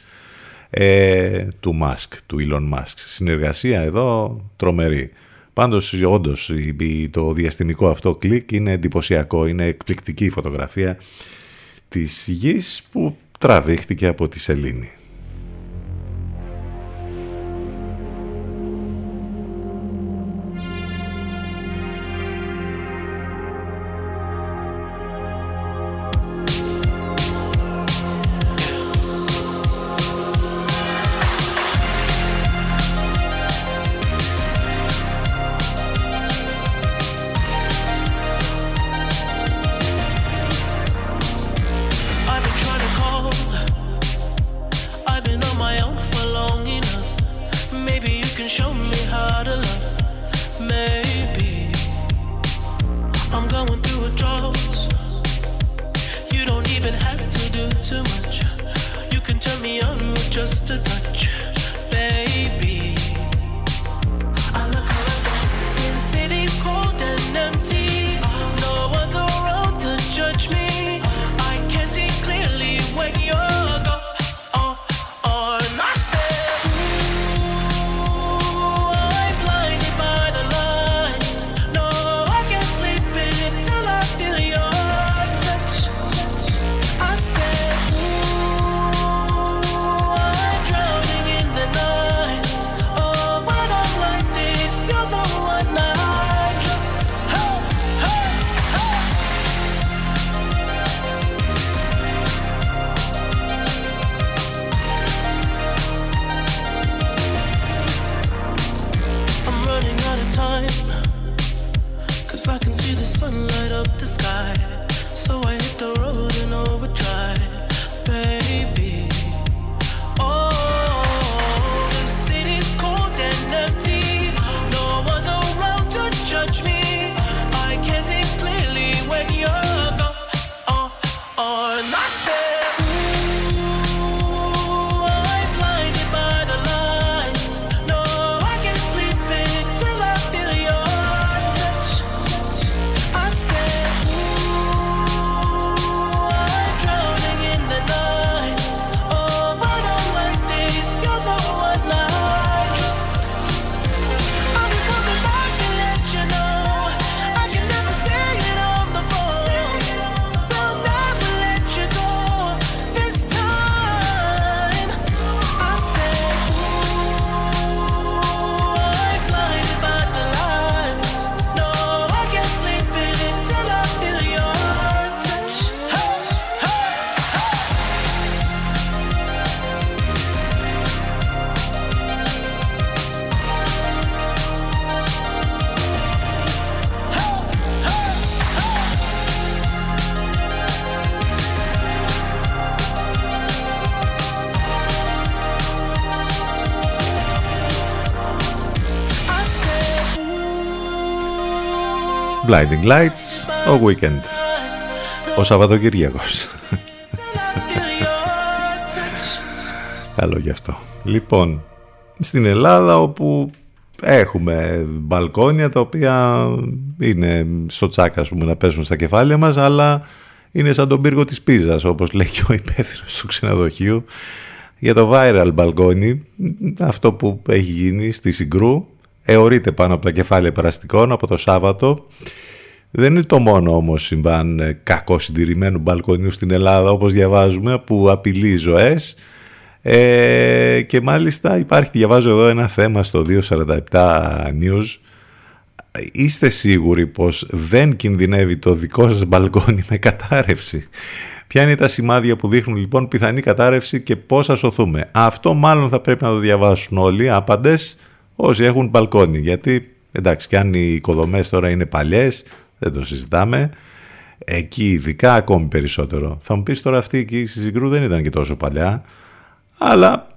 ε, του Musk, του Elon Musk. Συνεργασία εδώ τρομερή. Πάντως όντως το διαστημικό αυτό κλικ είναι εντυπωσιακό, είναι εκπληκτική η φωτογραφία της γης που τραβήχτηκε από τη σελήνη. Blinding Lights, ο Weekend, ο Σαββατοκυριακός. Καλό γι' αυτό. Λοιπόν, στην Ελλάδα όπου έχουμε μπαλκόνια τα οποία είναι στο τσάκα ας πούμε, να πέσουν στα κεφάλια μας αλλά είναι σαν τον πύργο της πίζας όπως λέει και ο υπεύθυνος του ξενοδοχείου για το viral μπαλκόνι αυτό που έχει γίνει στη Συγκρού αιωρείται πάνω από τα κεφάλια περαστικών από το Σάββατο δεν είναι το μόνο όμως συμβάν ε, κακό συντηρημένου μπαλκονιού στην Ελλάδα όπως διαβάζουμε που απειλεί ζωές ε, και μάλιστα υπάρχει, διαβάζω εδώ ένα θέμα στο 247 News είστε σίγουροι πως δεν κινδυνεύει το δικό σας μπαλκόνι με κατάρρευση; Ποια είναι τα σημάδια που δείχνουν λοιπόν πιθανή κατάρρευση και πώς θα σωθούμε; Αυτό μάλλον θα πρέπει να το διαβάσουν όλοι άπαντες όσοι έχουν μπαλκόνι. Γιατί εντάξει και αν οι οικοδομές τώρα είναι παλιές δεν το συζητάμε. Εκεί ειδικά ακόμη περισσότερο. Θα μου πεις τώρα αυτή εκεί η Συγκρού δεν ήταν και τόσο παλιά. Αλλά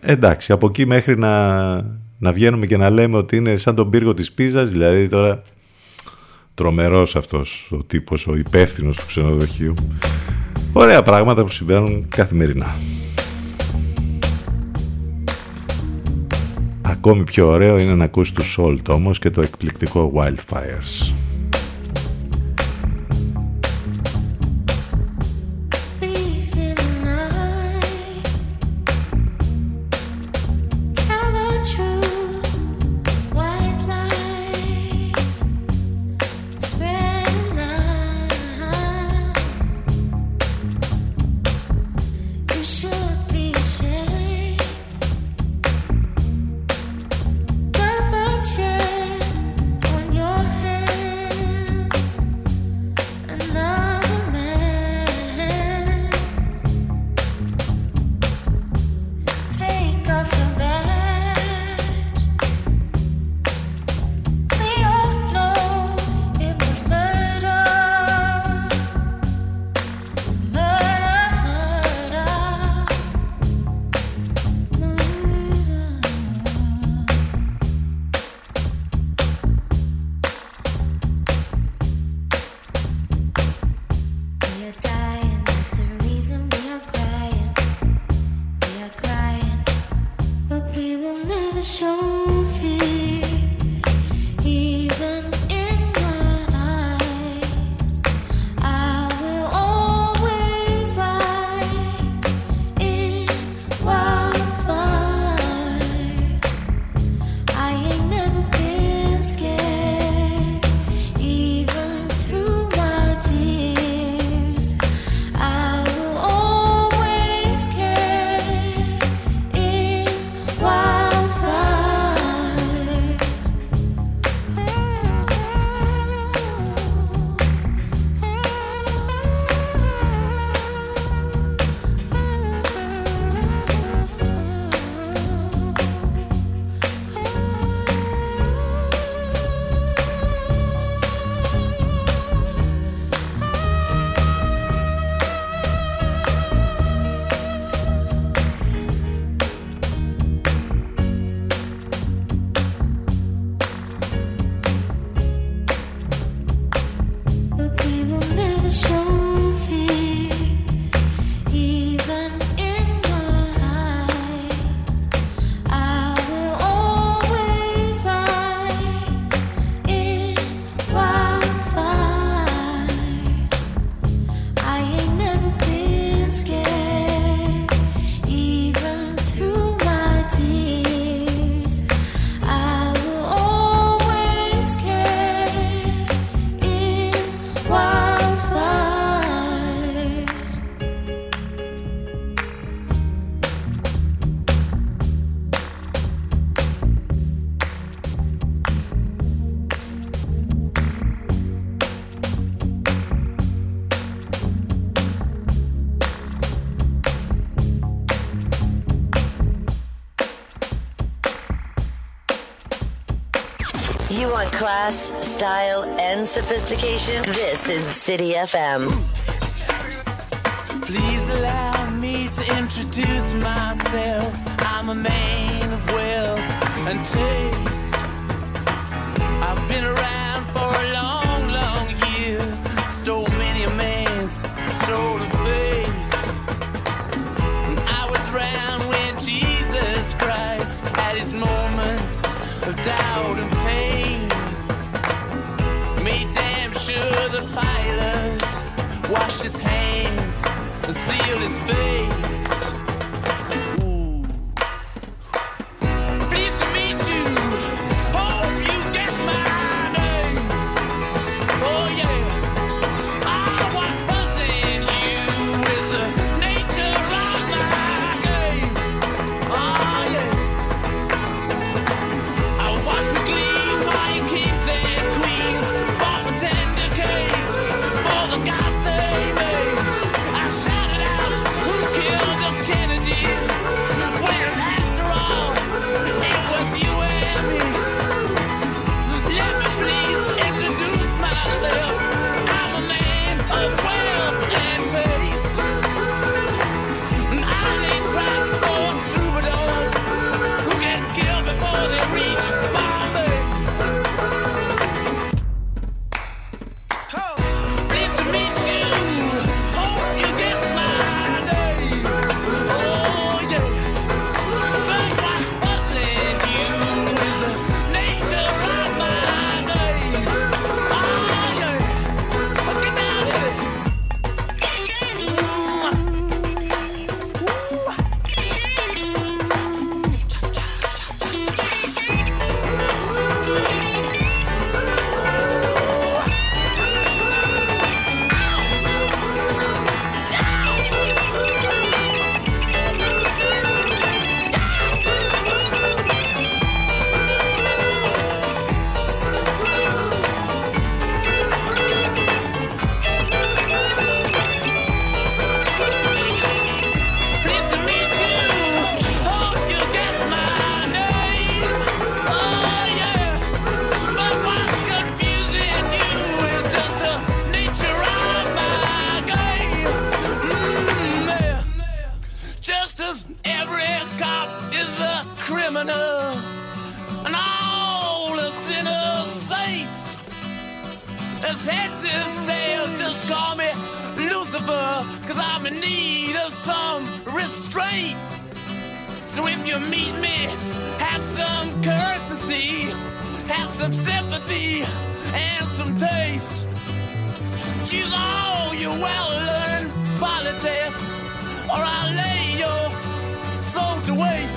εντάξει από εκεί μέχρι να, να βγαίνουμε και να λέμε ότι είναι σαν τον πύργο της Πίζας. Δηλαδή τώρα τρομερός αυτός ο τύπος, ο υπεύθυνος του ξενοδοχείου. Ωραία πράγματα που συμβαίνουν καθημερινά. Ακόμη πιο ωραίο είναι να ακούσεις τους Salt όμως και το εκπληκτικό Wildfires. Sophistication? This is City FM. Please allow me to introduce myself. I'm a man of wealth and taste. I've been around for a long, long year. Stole many a man's soul of faith. I was around when Jesus Christ had his moment of doubt the pilot washed his hands and sealed his fate. In need of some restraint. So if you meet me, have some courtesy, have some sympathy, and some taste. Use all your well-learned politics, or I'll lay your soul to waste.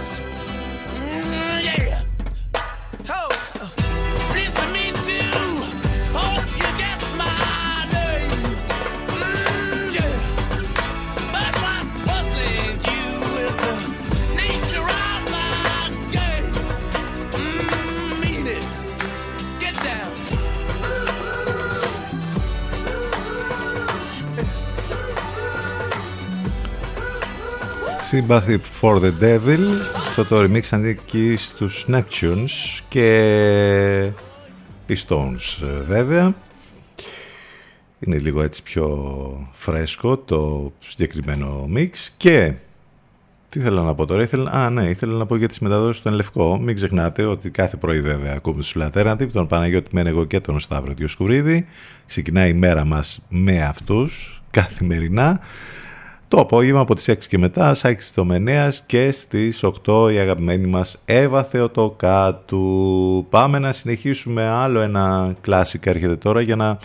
Sympathy for the Devil Αυτό το remix ανήκει στους Neptunes και οι Stones ε, βέβαια είναι λίγο έτσι πιο φρέσκο το συγκεκριμένο mix και τι ήθελα να πω τώρα, ήθελα, α ναι, ήθελα να πω για τις μεταδόσεις στον Λευκό. Μην ξεχνάτε ότι κάθε πρωί βέβαια ακούμε τους Alternative, τον Παναγιώτη Μένεγο και τον Σταύρο Διοσκουρίδη. Ξεκινάει η μέρα μας με αυτούς καθημερινά. Το απόγευμα από τις 6 και μετά, Σάκης Θομενέας και στις 8 η αγαπημένη μας Εύα Θεοτοκάτου. Πάμε να συνεχίσουμε άλλο ένα κλάσικα έρχεται τώρα για να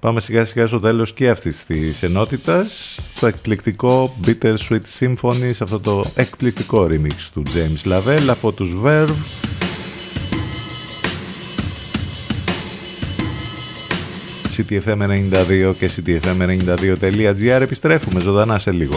πάμε σιγά σιγά στο τέλος και αυτής της ενότητας. Το εκπληκτικό Bittersweet Symphony σε αυτό το εκπληκτικό remix του James Lavelle από τους Verve. CTFM92 και CTFM92.gr επιστρέφουμε ζωντανά σε λίγο.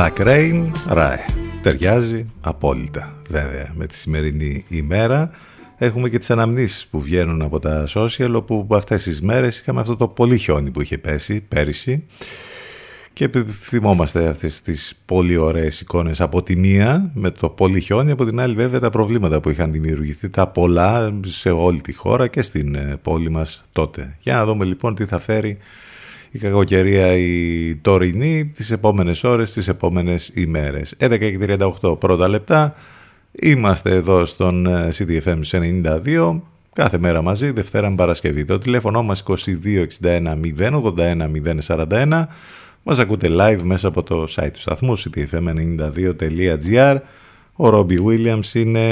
Black Rain, ράε. Ταιριάζει απόλυτα βέβαια με τη σημερινή ημέρα. Έχουμε και τις αναμνήσεις που βγαίνουν από τα social όπου από αυτές τις μέρες είχαμε αυτό το πολύ χιόνι που είχε πέσει πέρυσι και θυμόμαστε αυτές τις πολύ ωραίες εικόνες από τη μία με το πολύ χιόνι, από την άλλη βέβαια τα προβλήματα που είχαν δημιουργηθεί τα πολλά σε όλη τη χώρα και στην ε, πόλη μας τότε. Για να δούμε λοιπόν τι θα φέρει η κακοκαιρία η τωρινή τις επόμενες ώρες, τις επόμενες ημέρες. 11 και 38 πρώτα λεπτά, είμαστε εδώ στον ε, CDFM 92, κάθε μέρα μαζί, Δευτέρα με Παρασκευή. Το τηλέφωνο μας 2261 081 041, μας ακούτε live μέσα από το site του σταθμού ctfm92.gr. Ο Ρόμπι Williams είναι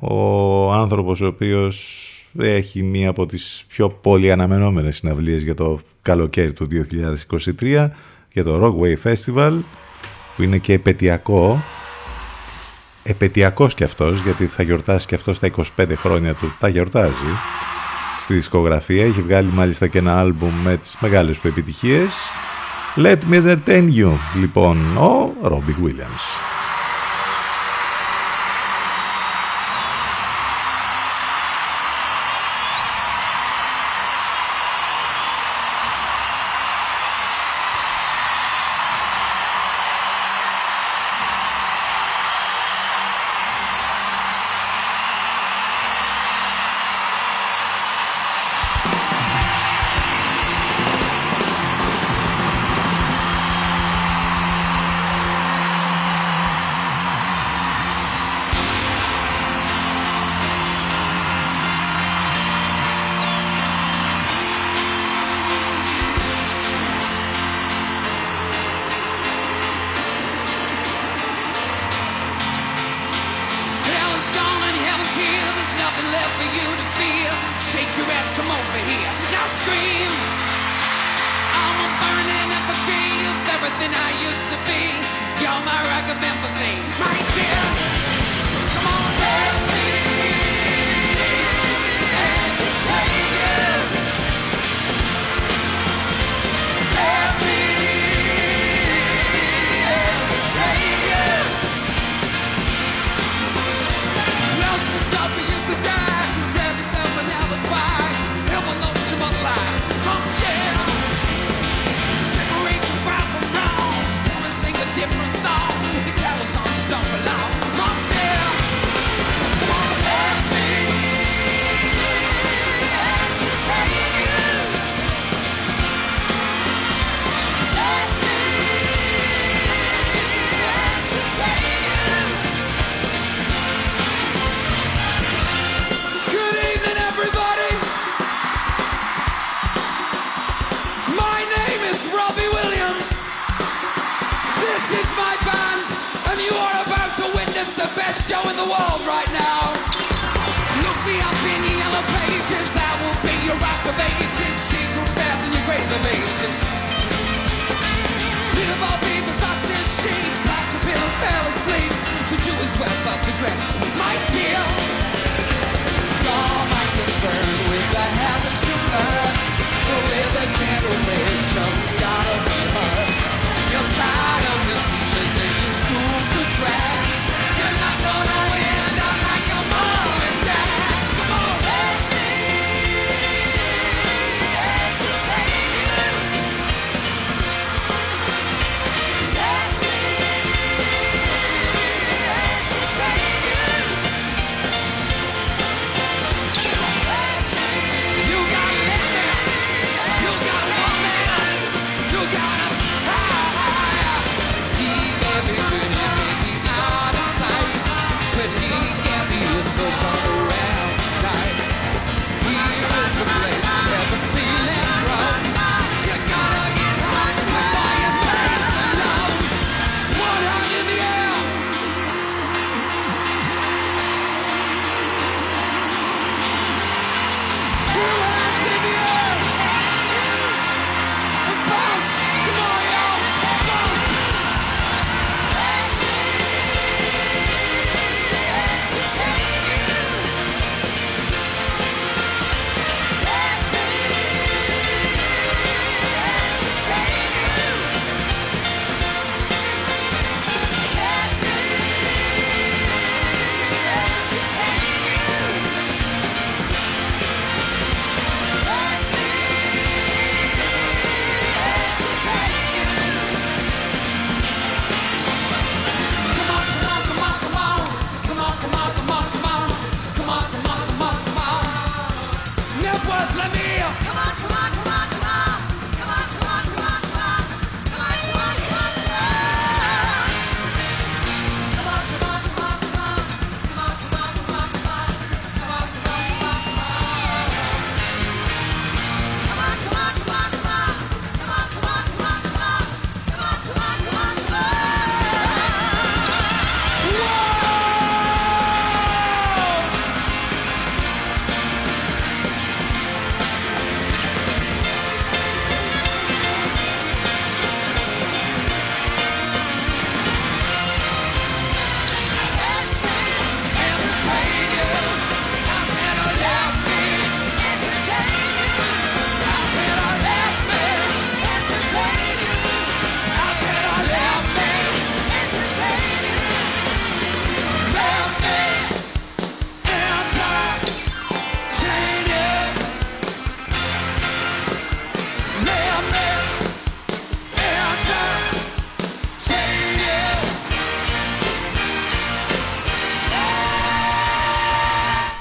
ο άνθρωπος ο οποίος έχει μία από τις πιο πολύ αναμενόμενες συναυλίες για το καλοκαίρι του 2023 για το Rockway Festival που είναι και επαιτειακό. Επαιτειακός και αυτός γιατί θα γιορτάσει και αυτός τα 25 χρόνια του. Τα γιορτάζει στη δισκογραφία. Έχει βγάλει μάλιστα και ένα άλμπουμ με τις μεγάλες του επιτυχίες. Let Me Entertain You λοιπόν ο Robbie Williams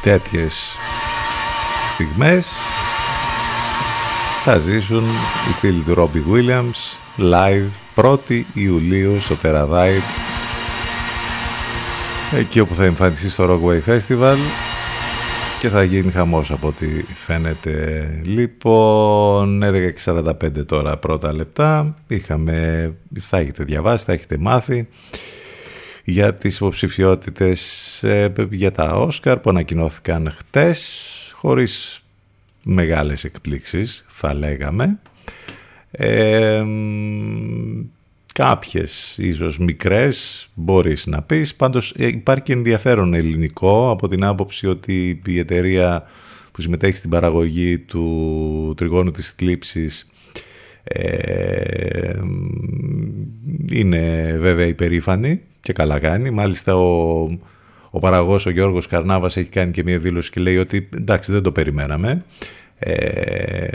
τέτοιες στιγμές θα ζήσουν οι φίλοι του Robbie Williams live 1η Ιουλίου στο Terravite εκεί όπου θα εμφανιστεί στο Rockway Festival και θα γίνει χαμός από ό,τι φαίνεται. Λοιπόν, 11.45 τώρα πρώτα λεπτά. Είχαμε, θα έχετε διαβάσει, θα έχετε μάθει για τις υποψηφιότητες ε, για τα Όσκαρ που ανακοινώθηκαν χτες χωρίς μεγάλες εκπλήξεις θα λέγαμε. Ε, κάποιες ίσως μικρές μπορείς να πεις πάντως ε, υπάρχει και ενδιαφέρον ελληνικό από την άποψη ότι η εταιρεία που συμμετέχει στην παραγωγή του τριγώνου της θλίψης ε, είναι βέβαια υπερήφανη και καλά κάνει μάλιστα ο, ο παραγωγός ο Γιώργος Καρνάβας έχει κάνει και μια δήλωση και λέει ότι εντάξει δεν το περιμέναμε ε,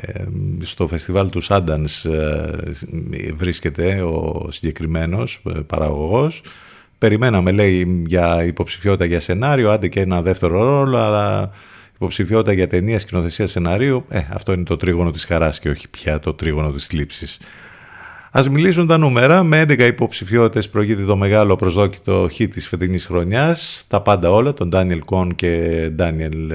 στο φεστιβάλ του Σάντανς ε, βρίσκεται ο συγκεκριμένος ε, παραγωγός. Περιμέναμε, λέει, για υποψηφιότητα για σενάριο, άντε και ένα δεύτερο ρόλο, αλλά υποψηφιότητα για ταινία σκηνοθεσία σενάριου, ε, αυτό είναι το τρίγωνο της χαράς και όχι πια το τρίγωνο της θλίψης. Ας μιλήσουν τα νούμερα. Με 11 υποψηφιότητες προηγείται το μεγάλο προσδόκητο χ της φετινής χρονιάς. Τα πάντα όλα, τον Daniel Κον και Daniel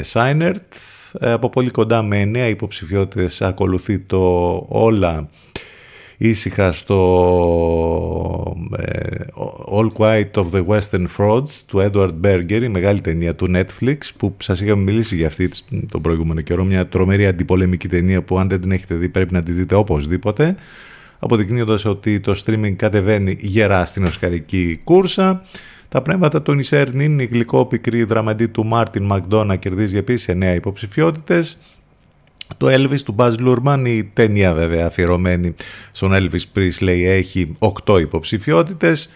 Σάινερτ. Ε, από πολύ κοντά με εννέα υποψηφιότητες ακολουθεί το όλα ήσυχα στο ε, All Quiet of the Western Frauds του Edward Berger, η μεγάλη ταινία του Netflix που σας είχαμε μιλήσει για αυτή τον προηγούμενο καιρό, μια τρομερή αντιπολεμική ταινία που αν δεν την έχετε δει πρέπει να τη δείτε οπωσδήποτε αποδεικνύοντας ότι το streaming κατεβαίνει γερά στην οσκαρική κούρσα τα πνεύματα του Νισέρνιν, η γλυκό-πικρή δραμαντή του Μάρτιν Μακδόνα κερδίζει επίσης 9 υποψηφιότητες. Το Elvis του Baz Luhrmann, η ταινία βέβαια αφιερωμένη στον Elvis Presley έχει 8 υποψηφιότητες.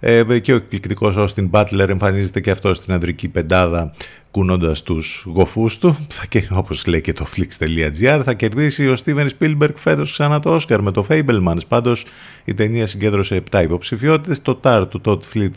Ε, και ο εκπληκτικός Austin Butler εμφανίζεται και αυτός στην ανδρική πεντάδα κουνώντας τους γοφούς του. Θα, όπως λέει και το flix.gr θα κερδίσει ο Steven Spielberg φέτος ξανά το Oscar με το Fablemans. Πάντως η ταινία συγκέντρωσε 7 υποψηφιότητες. Το TAR του Todd Fleet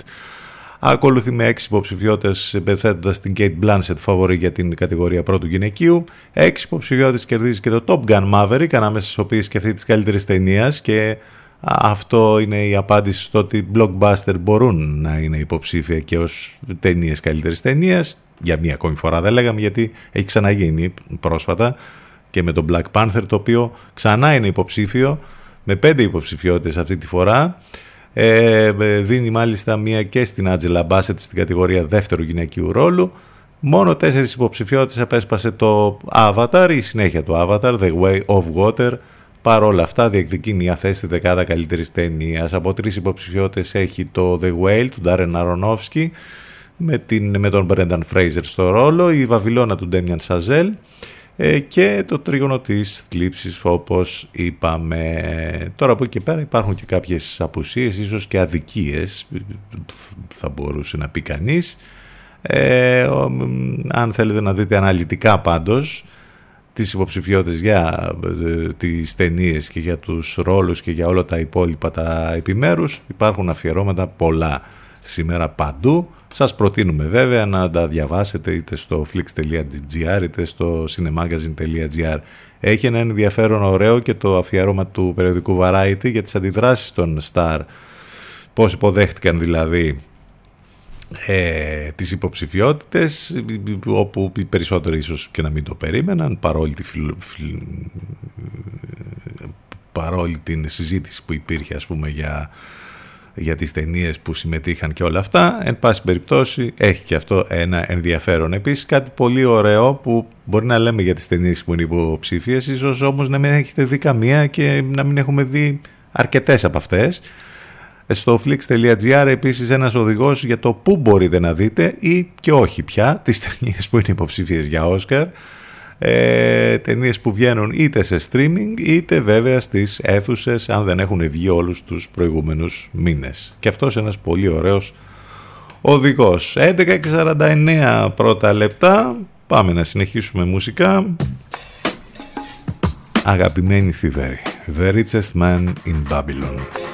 Ακολουθεί με έξι υποψηφιότητες πεθέτοντα την Kate Blanchett φαβορή για την κατηγορία πρώτου γυναικείου. Έξι υποψηφιότητες κερδίζει και το Top Gun Maverick, ανάμεσα στις οποίες και αυτή της καλύτερης ταινίας. Και αυτό είναι η απάντηση στο ότι blockbuster μπορούν να είναι υποψήφια και ως ταινίες καλύτερης ταινίας. Για μία ακόμη φορά δεν λέγαμε γιατί έχει ξαναγίνει πρόσφατα και με τον Black Panther το οποίο ξανά είναι υποψήφιο με πέντε υποψηφιότητες αυτή τη φορά ε, δίνει μάλιστα μία και στην Άτζελα Μπάσετ στην κατηγορία δεύτερου γυναικείου ρόλου. Μόνο τέσσερις υποψηφιότητες απέσπασε το Avatar, η συνέχεια του Avatar, The Way of Water. Παρ' όλα αυτά διεκδικεί μια θέση στη δεκάδα καλύτερης ταινίας. Από τρεις υποψηφιότητες έχει το The Whale του Darren Aronofsky με, την, με τον Brendan Fraser στο ρόλο, η Βαβυλώνα του Damian Chazelle ε, και το τρίγωνο της θλίψης όπως είπαμε. Τώρα από εκεί και πέρα υπάρχουν και κάποιες απουσίες, ίσως και αδικίες θα μπορούσε να πει κανείς. Ε, αν θέλετε να δείτε αναλυτικά πάντως τις υποψηφιότητες για ε, τις ταινίες και για τους ρόλους και για όλα τα υπόλοιπα τα επιμέρους υπάρχουν αφιερώματα πολλά σήμερα παντού σας προτείνουμε βέβαια να τα διαβάσετε είτε στο flix.gr είτε στο cinemagazine.gr. Έχει ένα ενδιαφέρον ωραίο και το αφιέρωμα του περιοδικού Variety για τις αντιδράσεις των Star. Πώς υποδέχτηκαν δηλαδή ε, τις υποψηφιότητες όπου οι περισσότεροι ίσως και να μην το περίμεναν παρόλη, τη παρόλη την συζήτηση που υπήρχε ας πούμε για για τις ταινίες που συμμετείχαν και όλα αυτά. Εν πάση περιπτώσει έχει και αυτό ένα ενδιαφέρον. Επίσης κάτι πολύ ωραίο που μπορεί να λέμε για τις ταινίες που είναι υποψήφιες, ίσως όμως να μην έχετε δει καμία και να μην έχουμε δει αρκετές από αυτές. Στο flix.gr επίσης ένας οδηγός για το πού μπορείτε να δείτε ή και όχι πια τις ταινίες που είναι υποψήφιες για Όσκαρ ε, ταινίες που βγαίνουν είτε σε streaming είτε βέβαια στις αίθουσες αν δεν έχουν βγει όλους τους προηγούμενους μήνες. Και αυτός ένας πολύ ωραίος οδηγός. 11.49 πρώτα λεπτά, πάμε να συνεχίσουμε μουσικά. Αγαπημένη Θηβέρη, The Richest Man in Babylon.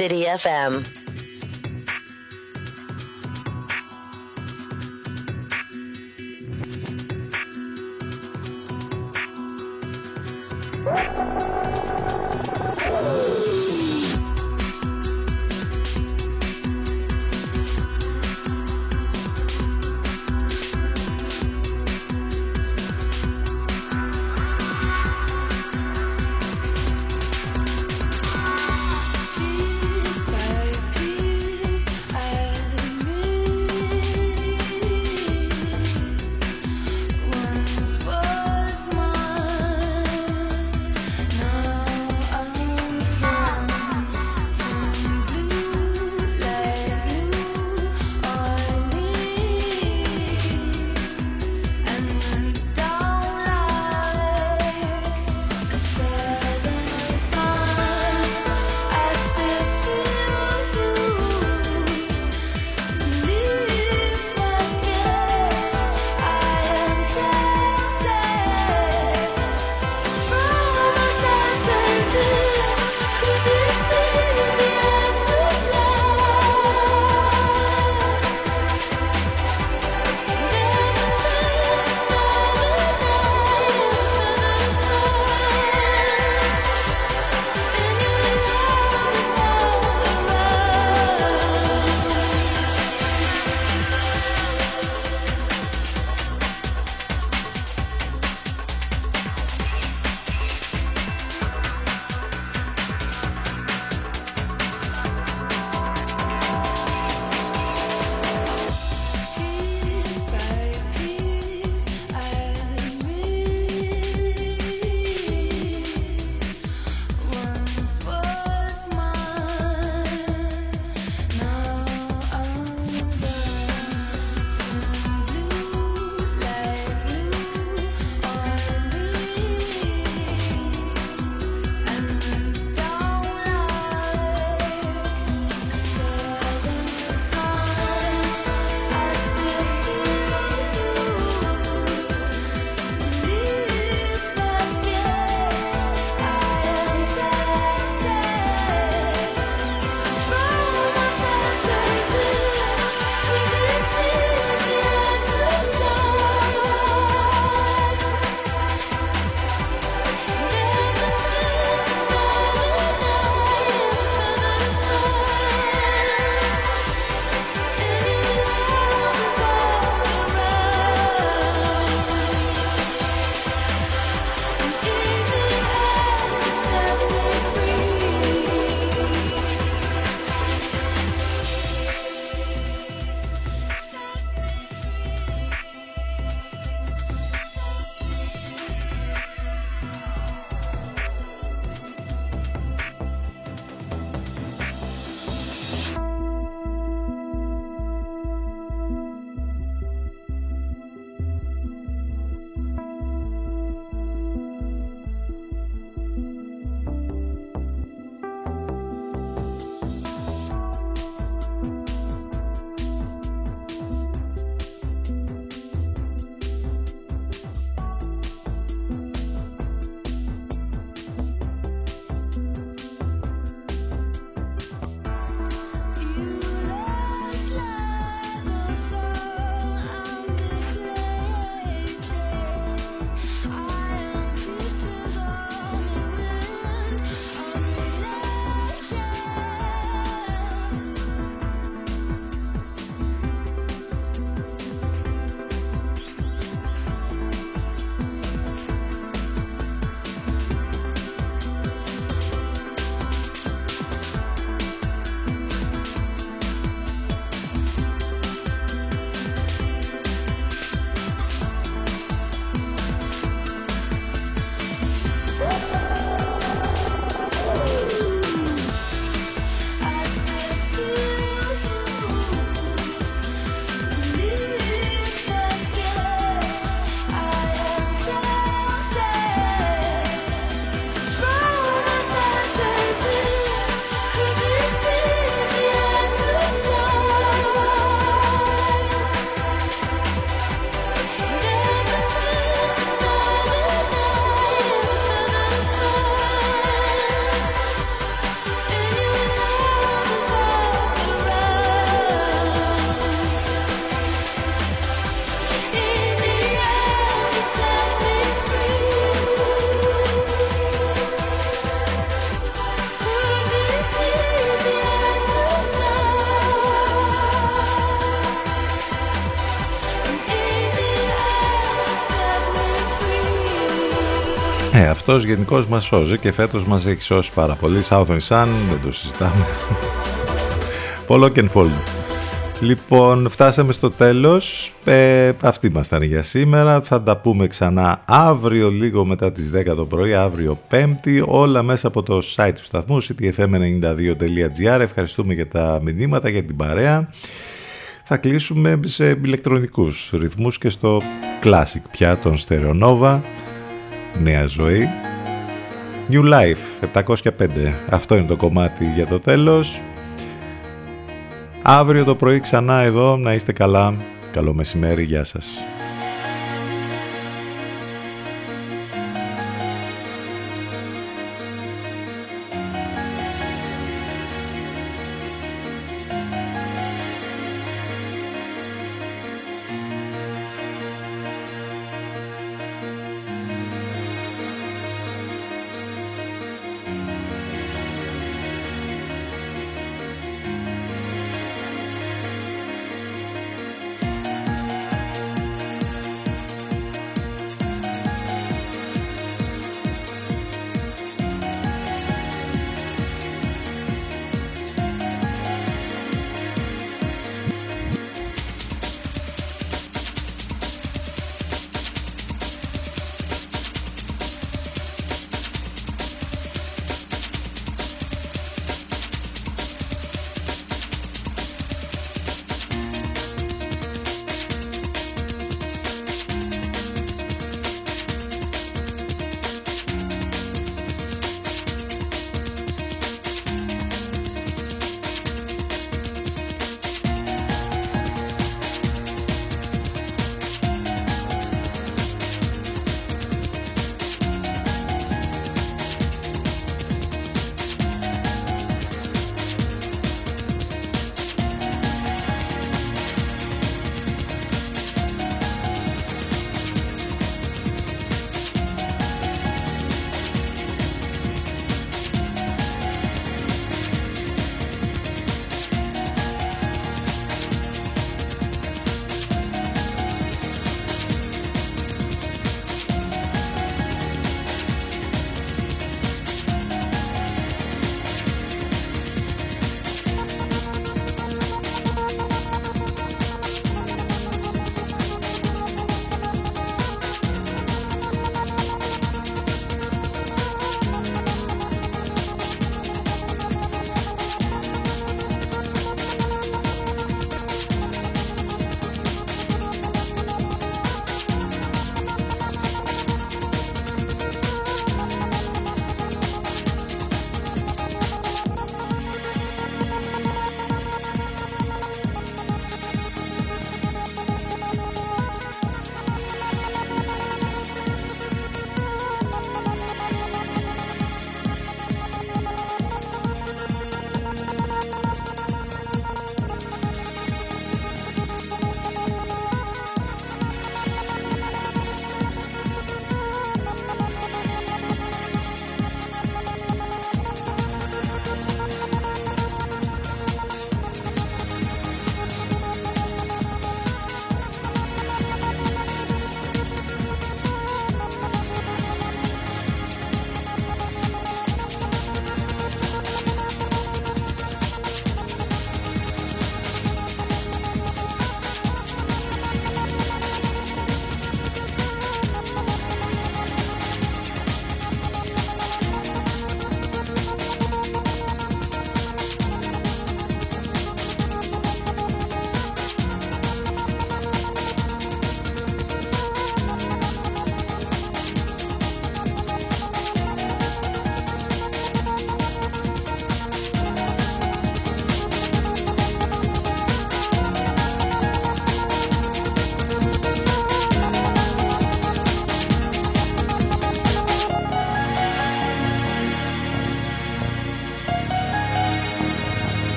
City FM. Αυτός γενικώς μας σώζει και φέτος μας έχει σώσει πάρα πολύ. Southern Sun, δεν το συζητάμε. Polo and Fold. Λοιπόν, φτάσαμε στο τέλος. Ε, αυτή ήμασταν για σήμερα. Θα τα πούμε ξανά αύριο λίγο μετά τις 10 το πρωί, αύριο Πέμπτη. Όλα μέσα από το site του σταθμού, ctfm92.gr. Ευχαριστούμε για τα μηνύματα, για την παρέα. Θα κλείσουμε σε ηλεκτρονικούς ρυθμούς και στο classic πια, τον Stereonova. Νέα ζωή. New Life 705. Αυτό είναι το κομμάτι για το τέλος. Αύριο το πρωί ξανά εδώ. Να είστε καλά. Καλό μεσημέρι. Γεια σας.